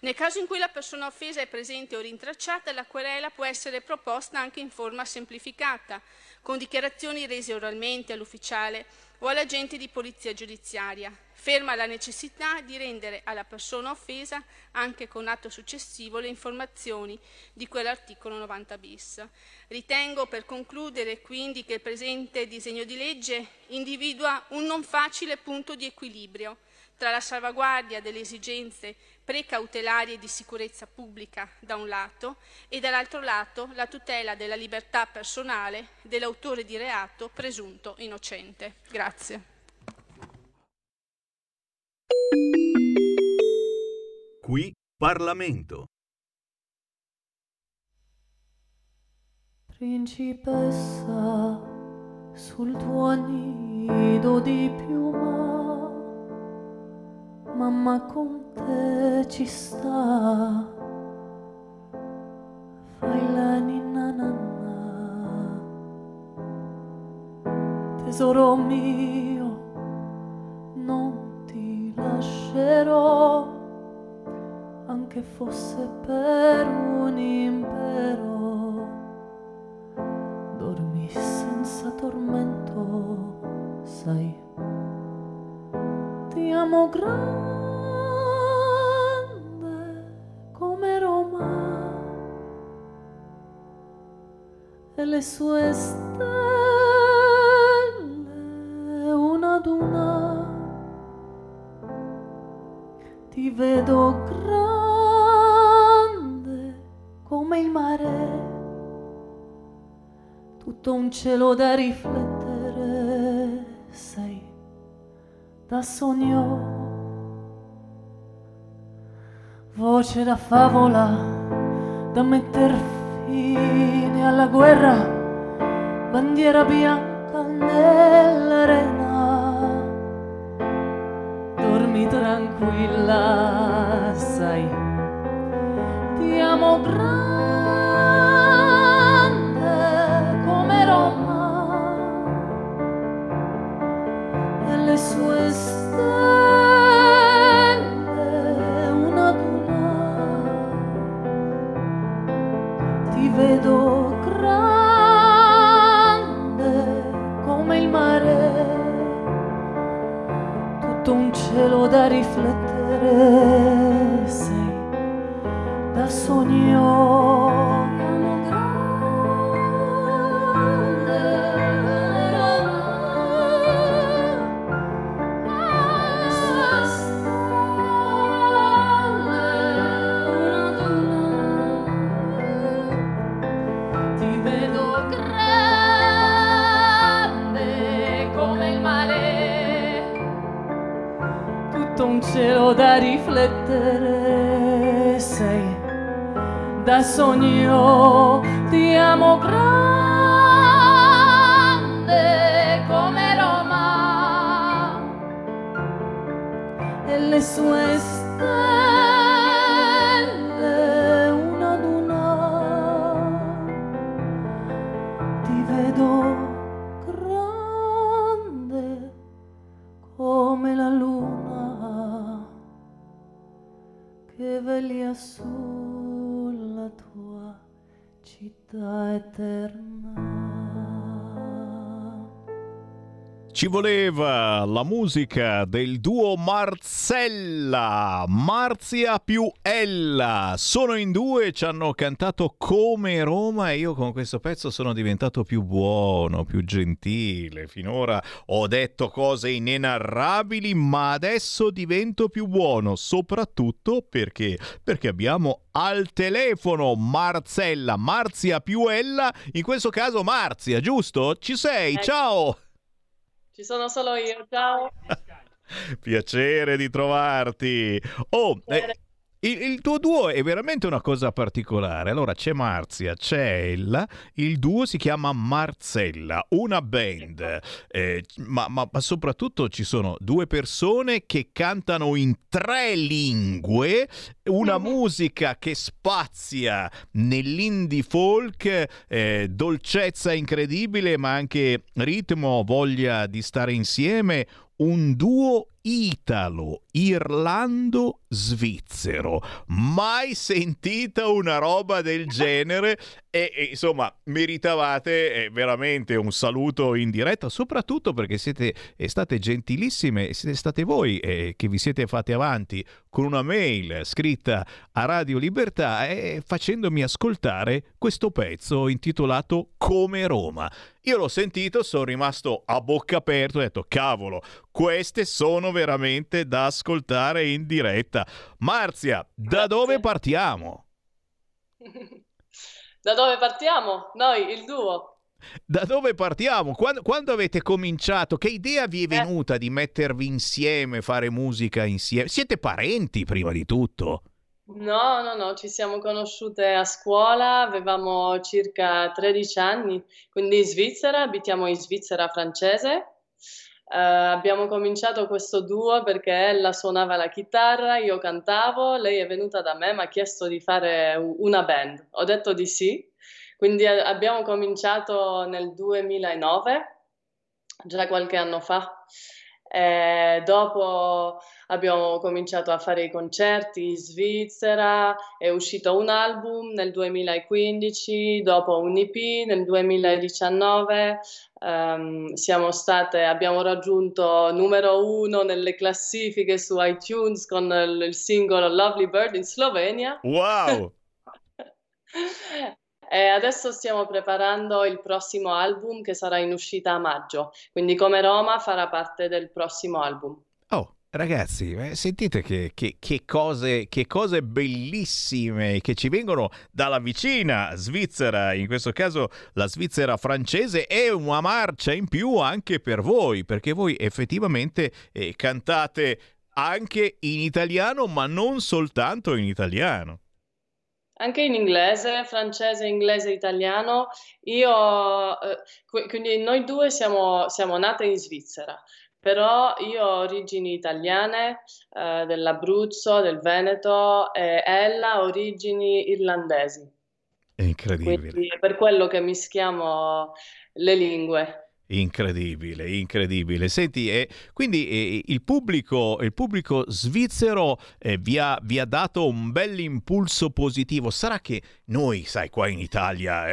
[SPEAKER 16] Nel caso in cui la persona offesa è presente o rintracciata, la querela può essere proposta anche in forma semplificata, con dichiarazioni rese oralmente all'ufficiale o all'agente di polizia giudiziaria, ferma la necessità di rendere alla persona offesa, anche con atto successivo, le informazioni di quell'articolo 90 bis. Ritengo per concludere quindi che il presente disegno di legge individua un non facile punto di equilibrio tra la salvaguardia delle esigenze precautelari e di sicurezza pubblica da un lato e dall'altro lato la tutela della libertà personale dell'autore di reato presunto innocente. Grazie.
[SPEAKER 15] Qui Parlamento.
[SPEAKER 26] Principessa sul tuo nido di piuma, mamma con te ci sta. Fai la ninna nanna, tesoro mio, non ti lascerò, anche fosse per un impero dormi senza tormento, sai. Ti amo grande le sue stelle una ad una. Ti vedo grande come il mare tutto un cielo da riflettere, sei da sogno, voce da favola, da metter fine alla guerra, bandiera bianca nell'arena,
[SPEAKER 1] Ci voleva la musica del duo Marzella, Marzia più Ella. Sono in due, ci hanno cantato come Roma e io con questo pezzo sono diventato più buono, più gentile. Finora ho detto cose inenarrabili, ma adesso divento più buono, soprattutto perché perché abbiamo al telefono Marzella, Marzia più Ella, in questo caso Marzia, giusto? Ci sei?
[SPEAKER 27] Ecco.
[SPEAKER 1] Ciao.
[SPEAKER 27] Ci sono solo io, ciao.
[SPEAKER 1] Piacere di trovarti. Oh, eh, il, il tuo duo è veramente una cosa particolare. Allora c'è Marzia, c'è Ella, il duo si chiama Marzella, una band, eh, ma, ma- ma soprattutto ci sono due persone che cantano in tre lingue, una musica che spazia nell'indie folk, eh, dolcezza incredibile, ma anche ritmo, voglia di stare insieme, un duo italo, irlando, svizzero. Mai sentita una roba del genere e, e, insomma meritavate eh, veramente un saluto in diretta, soprattutto perché siete eh, state gentilissime, siete state voi eh, che vi siete fatti avanti con una mail scritta a Radio Libertà e facendomi ascoltare questo pezzo intitolato Come Roma. Io l'ho sentito, sono rimasto a bocca aperta, ho detto cavolo, queste sono veramente da ascoltare in diretta. Marzia, da dove partiamo?
[SPEAKER 27] Da dove partiamo? Noi, il duo.
[SPEAKER 1] Da dove partiamo? Quando, quando avete cominciato? Che idea vi è
[SPEAKER 27] Eh.
[SPEAKER 1] venuta di mettervi insieme, fare musica insieme? Siete parenti prima di tutto?
[SPEAKER 27] No, no, no, ci siamo conosciute a scuola, avevamo circa 13 anni, quindi in Svizzera, abitiamo in Svizzera francese. Eh, abbiamo cominciato questo duo perché ella suonava la chitarra, io cantavo, lei è venuta da me, mi ha chiesto di fare una band. Ho detto di sì, quindi eh, abbiamo cominciato nel 2009, già qualche anno fa. E dopo abbiamo cominciato a fare i concerti in Svizzera, è uscito un album nel 2015, dopo un EP nel 2019, siamo state, abbiamo raggiunto numero uno nelle classifiche su iTunes con il, il singolo Lovely Bird in Slovenia.
[SPEAKER 1] Wow!
[SPEAKER 27] E adesso stiamo preparando il prossimo album che sarà in uscita a maggio, quindi come Roma farà parte del prossimo album.
[SPEAKER 1] Oh, ragazzi, eh, sentite che, che- che cose, che cose bellissime che ci vengono dalla vicina Svizzera, in questo caso la Svizzera francese, è una marcia in più anche per voi, perché voi effettivamente eh, cantate anche in italiano, ma non soltanto in italiano.
[SPEAKER 27] Anche in inglese, francese, inglese, italiano. Io, eh, qui- quindi noi due siamo, siamo nate in Svizzera, però io ho origini italiane, eh, dell'Abruzzo, del Veneto, e ella ha origini irlandesi.
[SPEAKER 1] È incredibile.
[SPEAKER 27] Quindi è per quello che mischiamo le lingue.
[SPEAKER 1] Incredibile, incredibile. Senti, eh, quindi eh, il, pubblico, il pubblico svizzero eh, vi, ha, vi ha dato un bel impulso positivo. Sarà che noi, sai, qua in Italia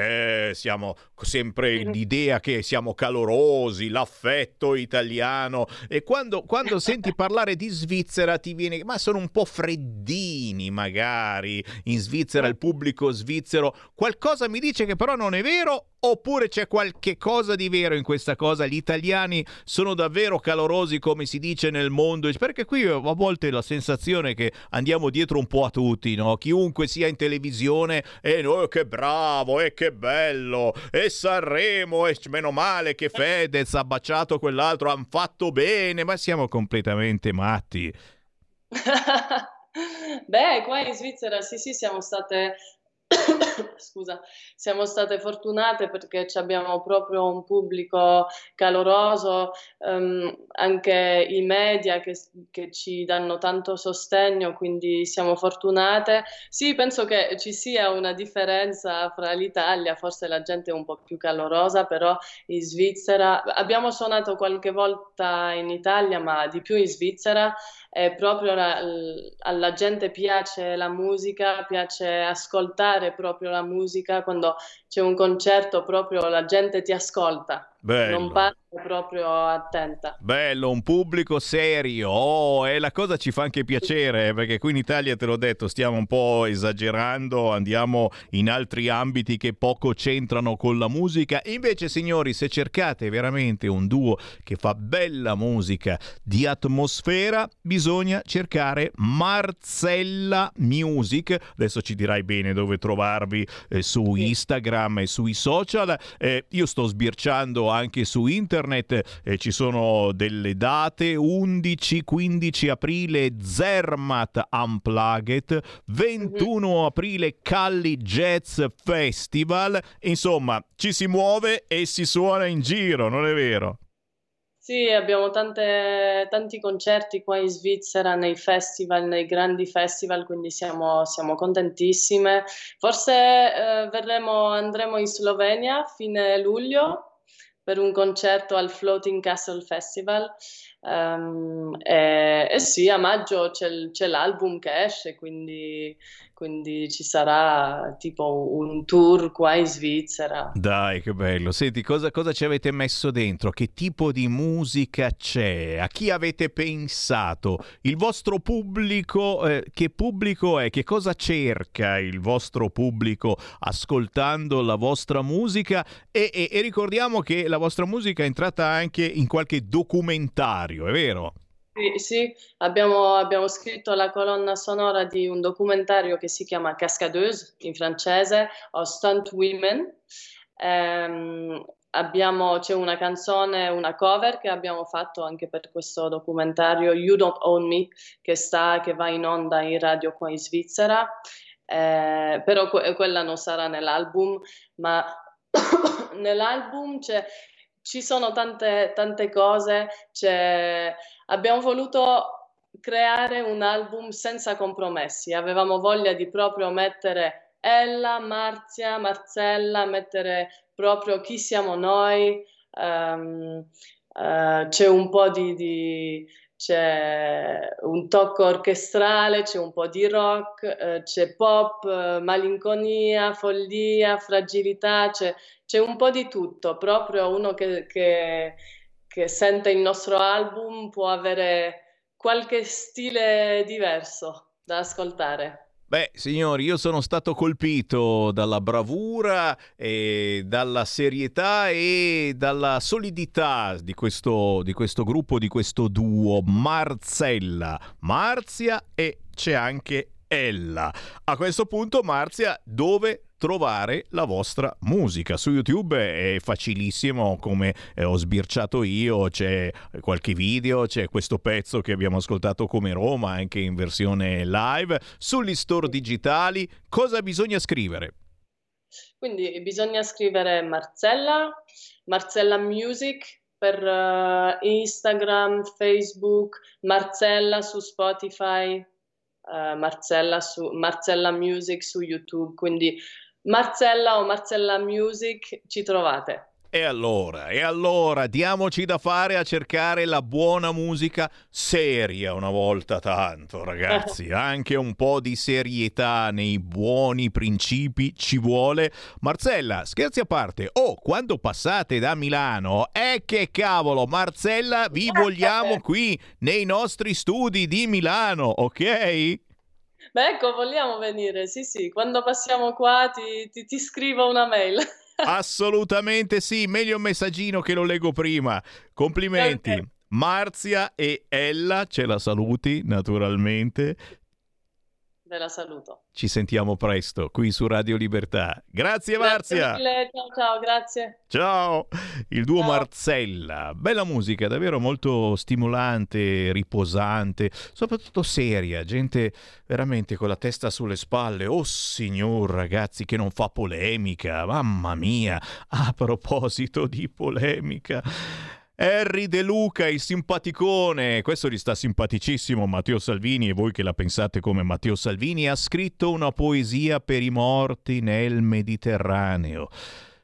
[SPEAKER 1] eh, siamo sempre l'idea che siamo calorosi, l'affetto italiano e quando, quando senti parlare di Svizzera ti viene, ma sono un po' freddini magari in Svizzera, il pubblico svizzero. Qualcosa mi dice che però non è vero oppure c'è qualche cosa di vero in questa cosa? Gli italiani sono davvero calorosi come si dice nel mondo? Perché qui a volte la sensazione che andiamo dietro un po' a tutti, no? Chiunque sia in televisione e noi che bravo e che bello e Sanremo e meno male che Fedez ha baciato quell'altro, hanno fatto bene, ma siamo completamente matti.
[SPEAKER 27] Beh, qua in Svizzera sì, sì, siamo state, scusa, siamo state fortunate perché abbiamo proprio un pubblico caloroso, ehm, anche i media che, che ci danno tanto sostegno, quindi siamo fortunate. Sì, penso che ci sia una differenza fra l'Italia, forse la gente è un po' più calorosa, però in Svizzera abbiamo suonato qualche volta in Italia, ma di più in Svizzera. E proprio la- alla gente piace la musica, piace ascoltare proprio la musica. Quando c'è un concerto, proprio la gente ti ascolta,
[SPEAKER 1] Bello.
[SPEAKER 27] non parla proprio attenta.
[SPEAKER 1] Bello, un pubblico serio, oh, e la cosa ci fa anche piacere eh, perché qui in Italia, te l'ho detto, stiamo un po' esagerando, andiamo in altri ambiti che poco c'entrano con la musica. Invece, signori, se cercate veramente un duo che fa bella musica di atmosfera, bisogna cercare Marcella Music. Adesso ci dirai bene dove trovarvi eh, su Instagram Instagram e sui social. Eh, io sto sbirciando anche su internet, eh, ci sono delle date 11-15 aprile Zermatt Unplugged, 21 aprile Calli Jazz Festival, insomma ci si muove e si suona in giro, non è vero?
[SPEAKER 27] Sì, abbiamo tante- tanti concerti qua in Svizzera, nei festival, nei grandi festival, quindi siamo, siamo contentissime. Forse eh, verremo- andremo in Slovenia a fine luglio per un concerto al Floating Castle Festival. Ehm, e, e sì, a maggio c'è l'album che esce, quindi, quindi ci sarà tipo un tour qua in Svizzera.
[SPEAKER 1] Dai, che bello. Senti, cosa, cosa ci avete messo dentro? Che tipo di musica c'è? A chi avete pensato? Il vostro pubblico, eh, che pubblico è? Che cosa cerca il vostro pubblico ascoltando la vostra musica? E, e- e ricordiamo che la vostra musica è entrata anche in qualche documentario, è vero?
[SPEAKER 27] Sì, sì, abbiamo, abbiamo scritto la colonna sonora di un documentario che si chiama Cascadeuse in francese o Stunt Women. Ehm, abbiamo- c'è una canzone, una cover che abbiamo fatto anche per questo documentario, You Don't Own Me, che, sta, che va in onda in radio qua in Svizzera. Eh, però que- quella non sarà nell'album, ma nell'album c'è- ci sono tante, tante cose, c'è- abbiamo voluto creare un album senza compromessi, avevamo voglia di proprio mettere Ella, Marzia, Marcella, mettere proprio chi siamo noi, ehm, eh, c'è un po' di, di- c'è un tocco orchestrale, c'è un po' di rock, eh, c'è pop, eh, malinconia, follia, fragilità, c'è, c'è un po' di tutto, proprio uno che, che- che sente il nostro album può avere qualche stile diverso da ascoltare.
[SPEAKER 1] Beh, signori, io sono stato colpito dalla bravura, e dalla serietà e dalla solidità di questo, di questo gruppo, di questo duo Marzella, Marzia e c'è anche Ella. A questo punto, Marzia, dove trovare la vostra musica? Su YouTube è facilissimo, come eh, ho sbirciato io, c'è qualche video, c'è questo pezzo che abbiamo ascoltato come Roma, anche in versione live. Sugli store digitali, cosa bisogna scrivere?
[SPEAKER 27] Quindi bisogna scrivere Marcella, Marcella Music per eh, Instagram, Facebook, Marcella su Spotify, eh, Marcella, su, Marcella Music su YouTube. Quindi Marcella o Marcella Music ci trovate.
[SPEAKER 1] E allora, e allora, diamoci da fare a cercare la buona musica seria una volta tanto, ragazzi. Anche un po' di serietà nei buoni principi ci vuole. Marcella, scherzi a parte, oh, quando passate da Milano, eh che cavolo, Marcella, vi vogliamo qui nei nostri studi di Milano, ok?
[SPEAKER 27] Beh, ecco, vogliamo venire, sì, sì, quando passiamo qua ti, ti- ti scrivo una mail.
[SPEAKER 1] Assolutamente sì, meglio un messaggino che lo leggo prima. Complimenti.
[SPEAKER 27] Ok.
[SPEAKER 1] Marzia e Ella, ce la saluti naturalmente.
[SPEAKER 27] Ve la saluto.
[SPEAKER 1] Ci sentiamo presto qui su Radio Libertà. Grazie
[SPEAKER 27] Grazie
[SPEAKER 1] Marzia.
[SPEAKER 27] mille, ciao ciao, grazie.
[SPEAKER 1] Ciao, il duo Marzella, bella musica, davvero molto stimolante, riposante, soprattutto seria, gente veramente con la testa sulle spalle. Oh signor ragazzi che non fa polemica, mamma mia, a proposito di polemica. Harry De Luca, il simpaticone, questo gli sta simpaticissimo Matteo Salvini e voi che la pensate come Matteo Salvini, ha scritto una poesia per i morti nel Mediterraneo.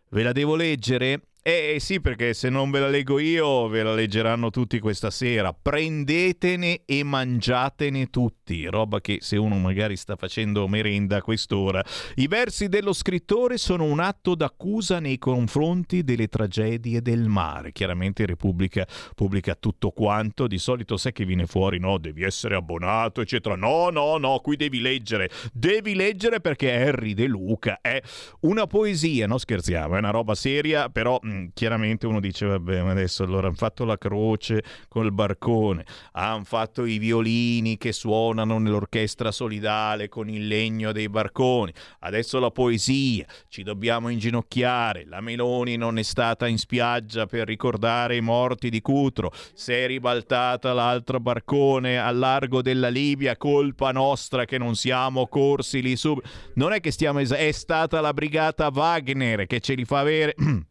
[SPEAKER 1] Ve la devo leggere? Eh sì, perché se non ve la leggo io, ve la leggeranno tutti questa sera. Prendetene e mangiatene tutti. Roba che se uno magari sta facendo merenda a quest'ora. I versi dello scrittore sono un atto d'accusa nei confronti delle tragedie del mare. Chiaramente Repubblica pubblica tutto quanto. Di solito sai che viene fuori, no? Devi essere abbonato, eccetera. No, no, no, qui devi leggere. Devi leggere perché Harry De Luca è una poesia, no scherziamo, è una roba seria, però mh, chiaramente uno dice vabbè ma adesso allora hanno fatto la croce col barcone, hanno fatto i violini che suonano nell'orchestra solidale con il legno dei barconi, adesso la poesia, ci dobbiamo inginocchiare, la Meloni non è stata in spiaggia per ricordare i morti di Cutro, si è ribaltata l'altro barcone al largo della Libia, colpa nostra che non siamo corsi lì su. Non è che stiamo es- è stata la brigata Wagner che ce li fa avere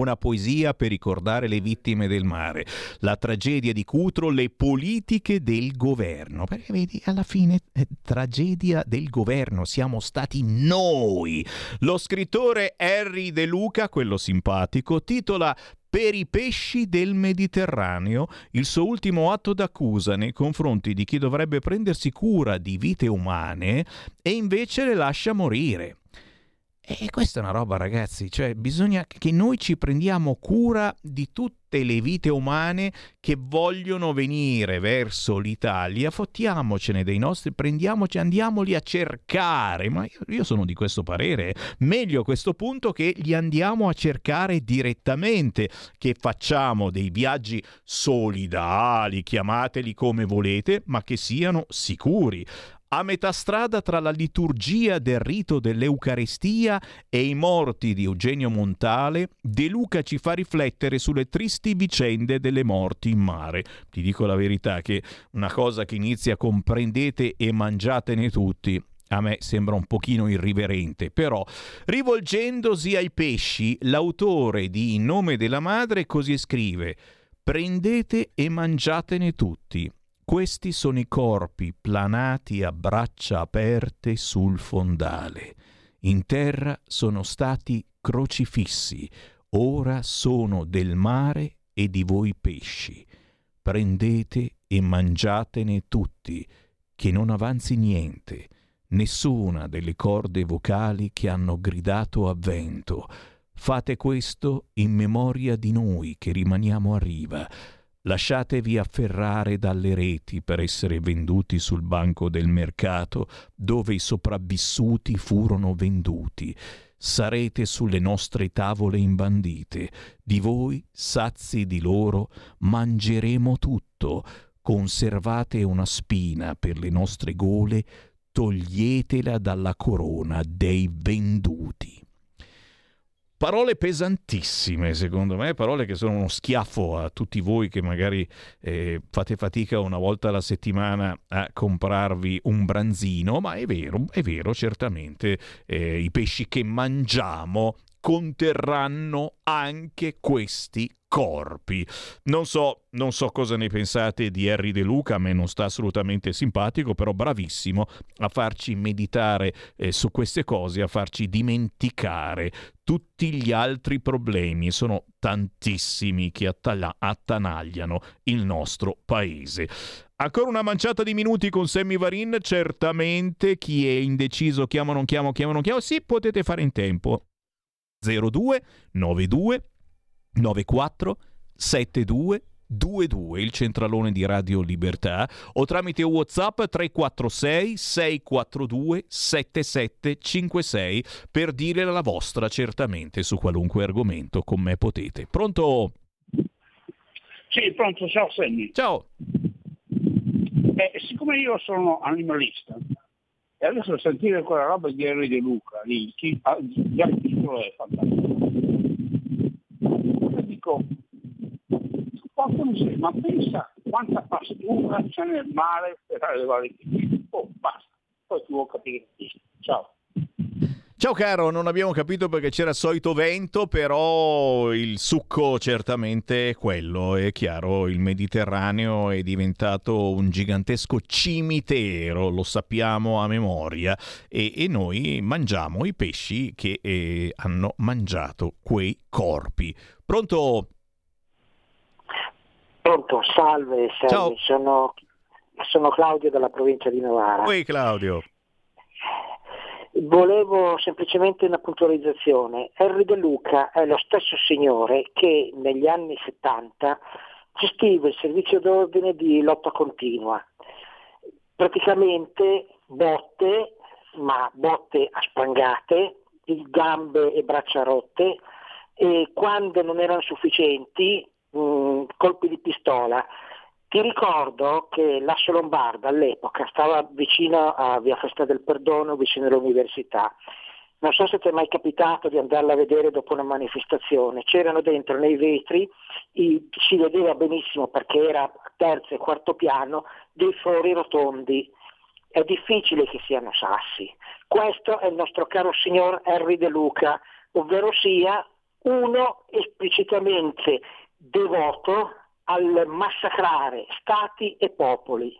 [SPEAKER 1] una poesia per ricordare le vittime del mare, la tragedia di Cutro, le politiche del governo. Perché vedi, alla fine, eh, tragedia del governo, siamo stati noi. Lo scrittore Harry De Luca, quello simpatico, titola per i pesci del Mediterraneo, il suo ultimo atto d'accusa nei confronti di chi dovrebbe prendersi cura di vite umane e invece le lascia morire. E questa è una roba, ragazzi, cioè bisogna che noi ci prendiamo cura di tutte le vite umane che vogliono venire verso l'Italia, fottiamocene dei nostri, prendiamoci, andiamoli a cercare. Ma io, io sono di questo parere. Meglio a questo punto che li andiamo a cercare direttamente, che facciamo dei viaggi solidali, chiamateli come volete, ma che siano sicuri a metà strada tra la liturgia del rito dell'Eucaristia e i morti di Eugenio Montale, De Luca ci fa riflettere sulle tristi vicende delle morti in mare. Ti dico la verità che una cosa che inizia con prendete e mangiatene tutti a me sembra un pochino irriverente, però rivolgendosi ai pesci, l'autore di In nome della madre così scrive: Prendete e mangiatene tutti. Questi sono i corpi planati a braccia aperte sul fondale. In terra sono stati crocifissi, ora sono del mare e di voi pesci. Prendete e mangiatene tutti, che non avanzi niente, nessuna delle corde vocali che hanno gridato a vento. Fate questo in memoria di noi che rimaniamo a riva Lasciatevi afferrare dalle reti per essere venduti sul banco del mercato dove i sopravvissuti furono venduti. Sarete sulle nostre tavole imbandite. Di voi, sazi di loro, mangeremo tutto. Conservate una spina per le nostre gole, toglietela dalla corona dei venduti. Parole pesantissime, secondo me, parole che sono uno schiaffo a tutti voi che magari eh, fate fatica una volta alla settimana a comprarvi un branzino, ma è vero, è vero, certamente eh, i pesci che mangiamo conterranno anche questi corpi. Non so, non so cosa ne pensate di Harry De Luca, a me non sta assolutamente simpatico, però bravissimo a farci meditare eh, su queste cose, a farci dimenticare tutti gli altri problemi, sono tantissimi che attala- attanagliano il nostro paese. Ancora una manciata di minuti con Sammy Varin, certamente chi è indeciso chiamo non chiamo, chiamo non chiamo, sì potete fare in tempo. 02 92 94 72 22 il centralone di Radio Libertà o tramite Whatsapp 346 642 7756 per dire la vostra certamente su qualunque argomento con me potete. Pronto?
[SPEAKER 28] Sì, pronto, ciao Senni.
[SPEAKER 1] Ciao.
[SPEAKER 28] Eh, siccome io sono animalista e adesso sentire quella roba di Henry De Luca lì, chi, ah, già il titolo è fantastico. Io dico, porca miseria, ma pensa quanta pastura c'è nel mare per allevare i pesci. Oh, basta, poi tu vuoi capire. Ciao.
[SPEAKER 1] Ciao caro, non abbiamo capito perché c'era il solito vento, però il succo certamente è quello, è chiaro, il Mediterraneo è diventato un gigantesco cimitero, lo sappiamo a memoria, e, e noi mangiamo i pesci che eh, hanno mangiato quei corpi. Pronto?
[SPEAKER 29] Pronto, salve, salve. Sono, sono Claudio dalla provincia di Novara.
[SPEAKER 1] Oi Claudio.
[SPEAKER 29] Volevo semplicemente una puntualizzazione. Henry De Luca è lo stesso signore che negli anni 70 gestiva il servizio d'ordine di lotta continua. Praticamente botte, ma botte a sprangate, gambe e braccia rotte, e quando non erano sufficienti, mh, colpi di pistola. Ti ricordo che l'Asso Lombarda all'epoca stava vicino a Via Festa del Perdono, vicino all'università. Non so se ti è mai capitato di andarla a vedere dopo una manifestazione. C'erano dentro nei vetri, i- si vedeva benissimo perché era terzo e quarto piano, dei fori rotondi. È difficile che siano sassi. Questo è il nostro caro signor Henry De Luca, ovvero sia uno esplicitamente devoto al massacrare stati e popoli.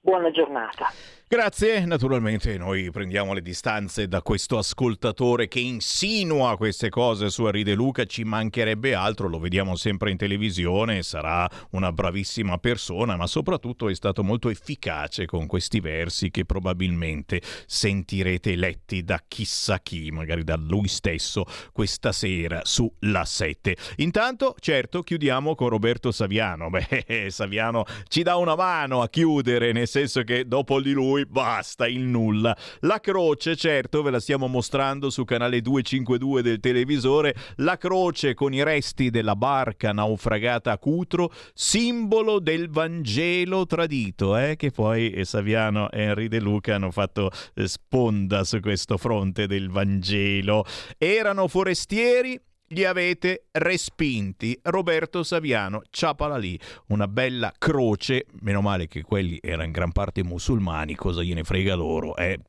[SPEAKER 29] Buona giornata.
[SPEAKER 1] Grazie, naturalmente noi prendiamo le distanze da questo ascoltatore che insinua queste cose su Henri De Luca, ci mancherebbe altro, lo vediamo sempre in televisione, sarà una bravissima persona, ma soprattutto è stato molto efficace con questi versi che probabilmente sentirete letti da chissà chi, magari da lui stesso, questa sera su La 7. Intanto, certo, chiudiamo con Roberto Saviano. Beh, Saviano ci dà una mano a chiudere, nel senso che dopo di lui basta il nulla. La croce, certo, ve la stiamo mostrando su canale 252 del televisore, la croce con i resti della barca naufragata a Cutro, simbolo del Vangelo tradito, eh, che poi eh, Saviano e Henri De Luca hanno fatto eh, sponda su questo fronte del Vangelo. Erano forestieri, li avete respinti. Roberto Saviano, ciapala lì, una bella croce, meno male che quelli erano in gran parte musulmani, cosa gliene frega loro, eh?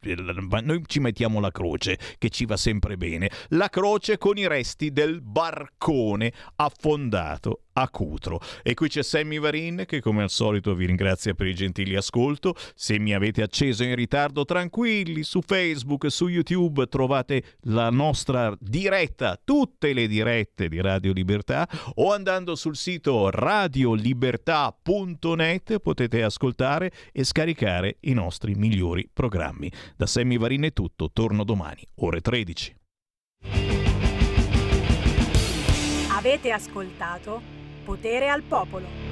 [SPEAKER 1] noi ci mettiamo la croce che ci va sempre bene, la croce con i resti del barcone affondato a Cutro. E qui c'è Sammy Varin che come al solito vi ringrazia per il gentile ascolto. Se mi avete acceso in ritardo, tranquilli, su Facebook, su YouTube trovate la nostra diretta, tutte le dirette di Radio Libertà o andando sul sito radiolibertà.net potete ascoltare e scaricare i nostri migliori programmi. Da Sammy Varin è tutto, torno domani, ore 13.
[SPEAKER 30] Avete ascoltato Potere al Popolo.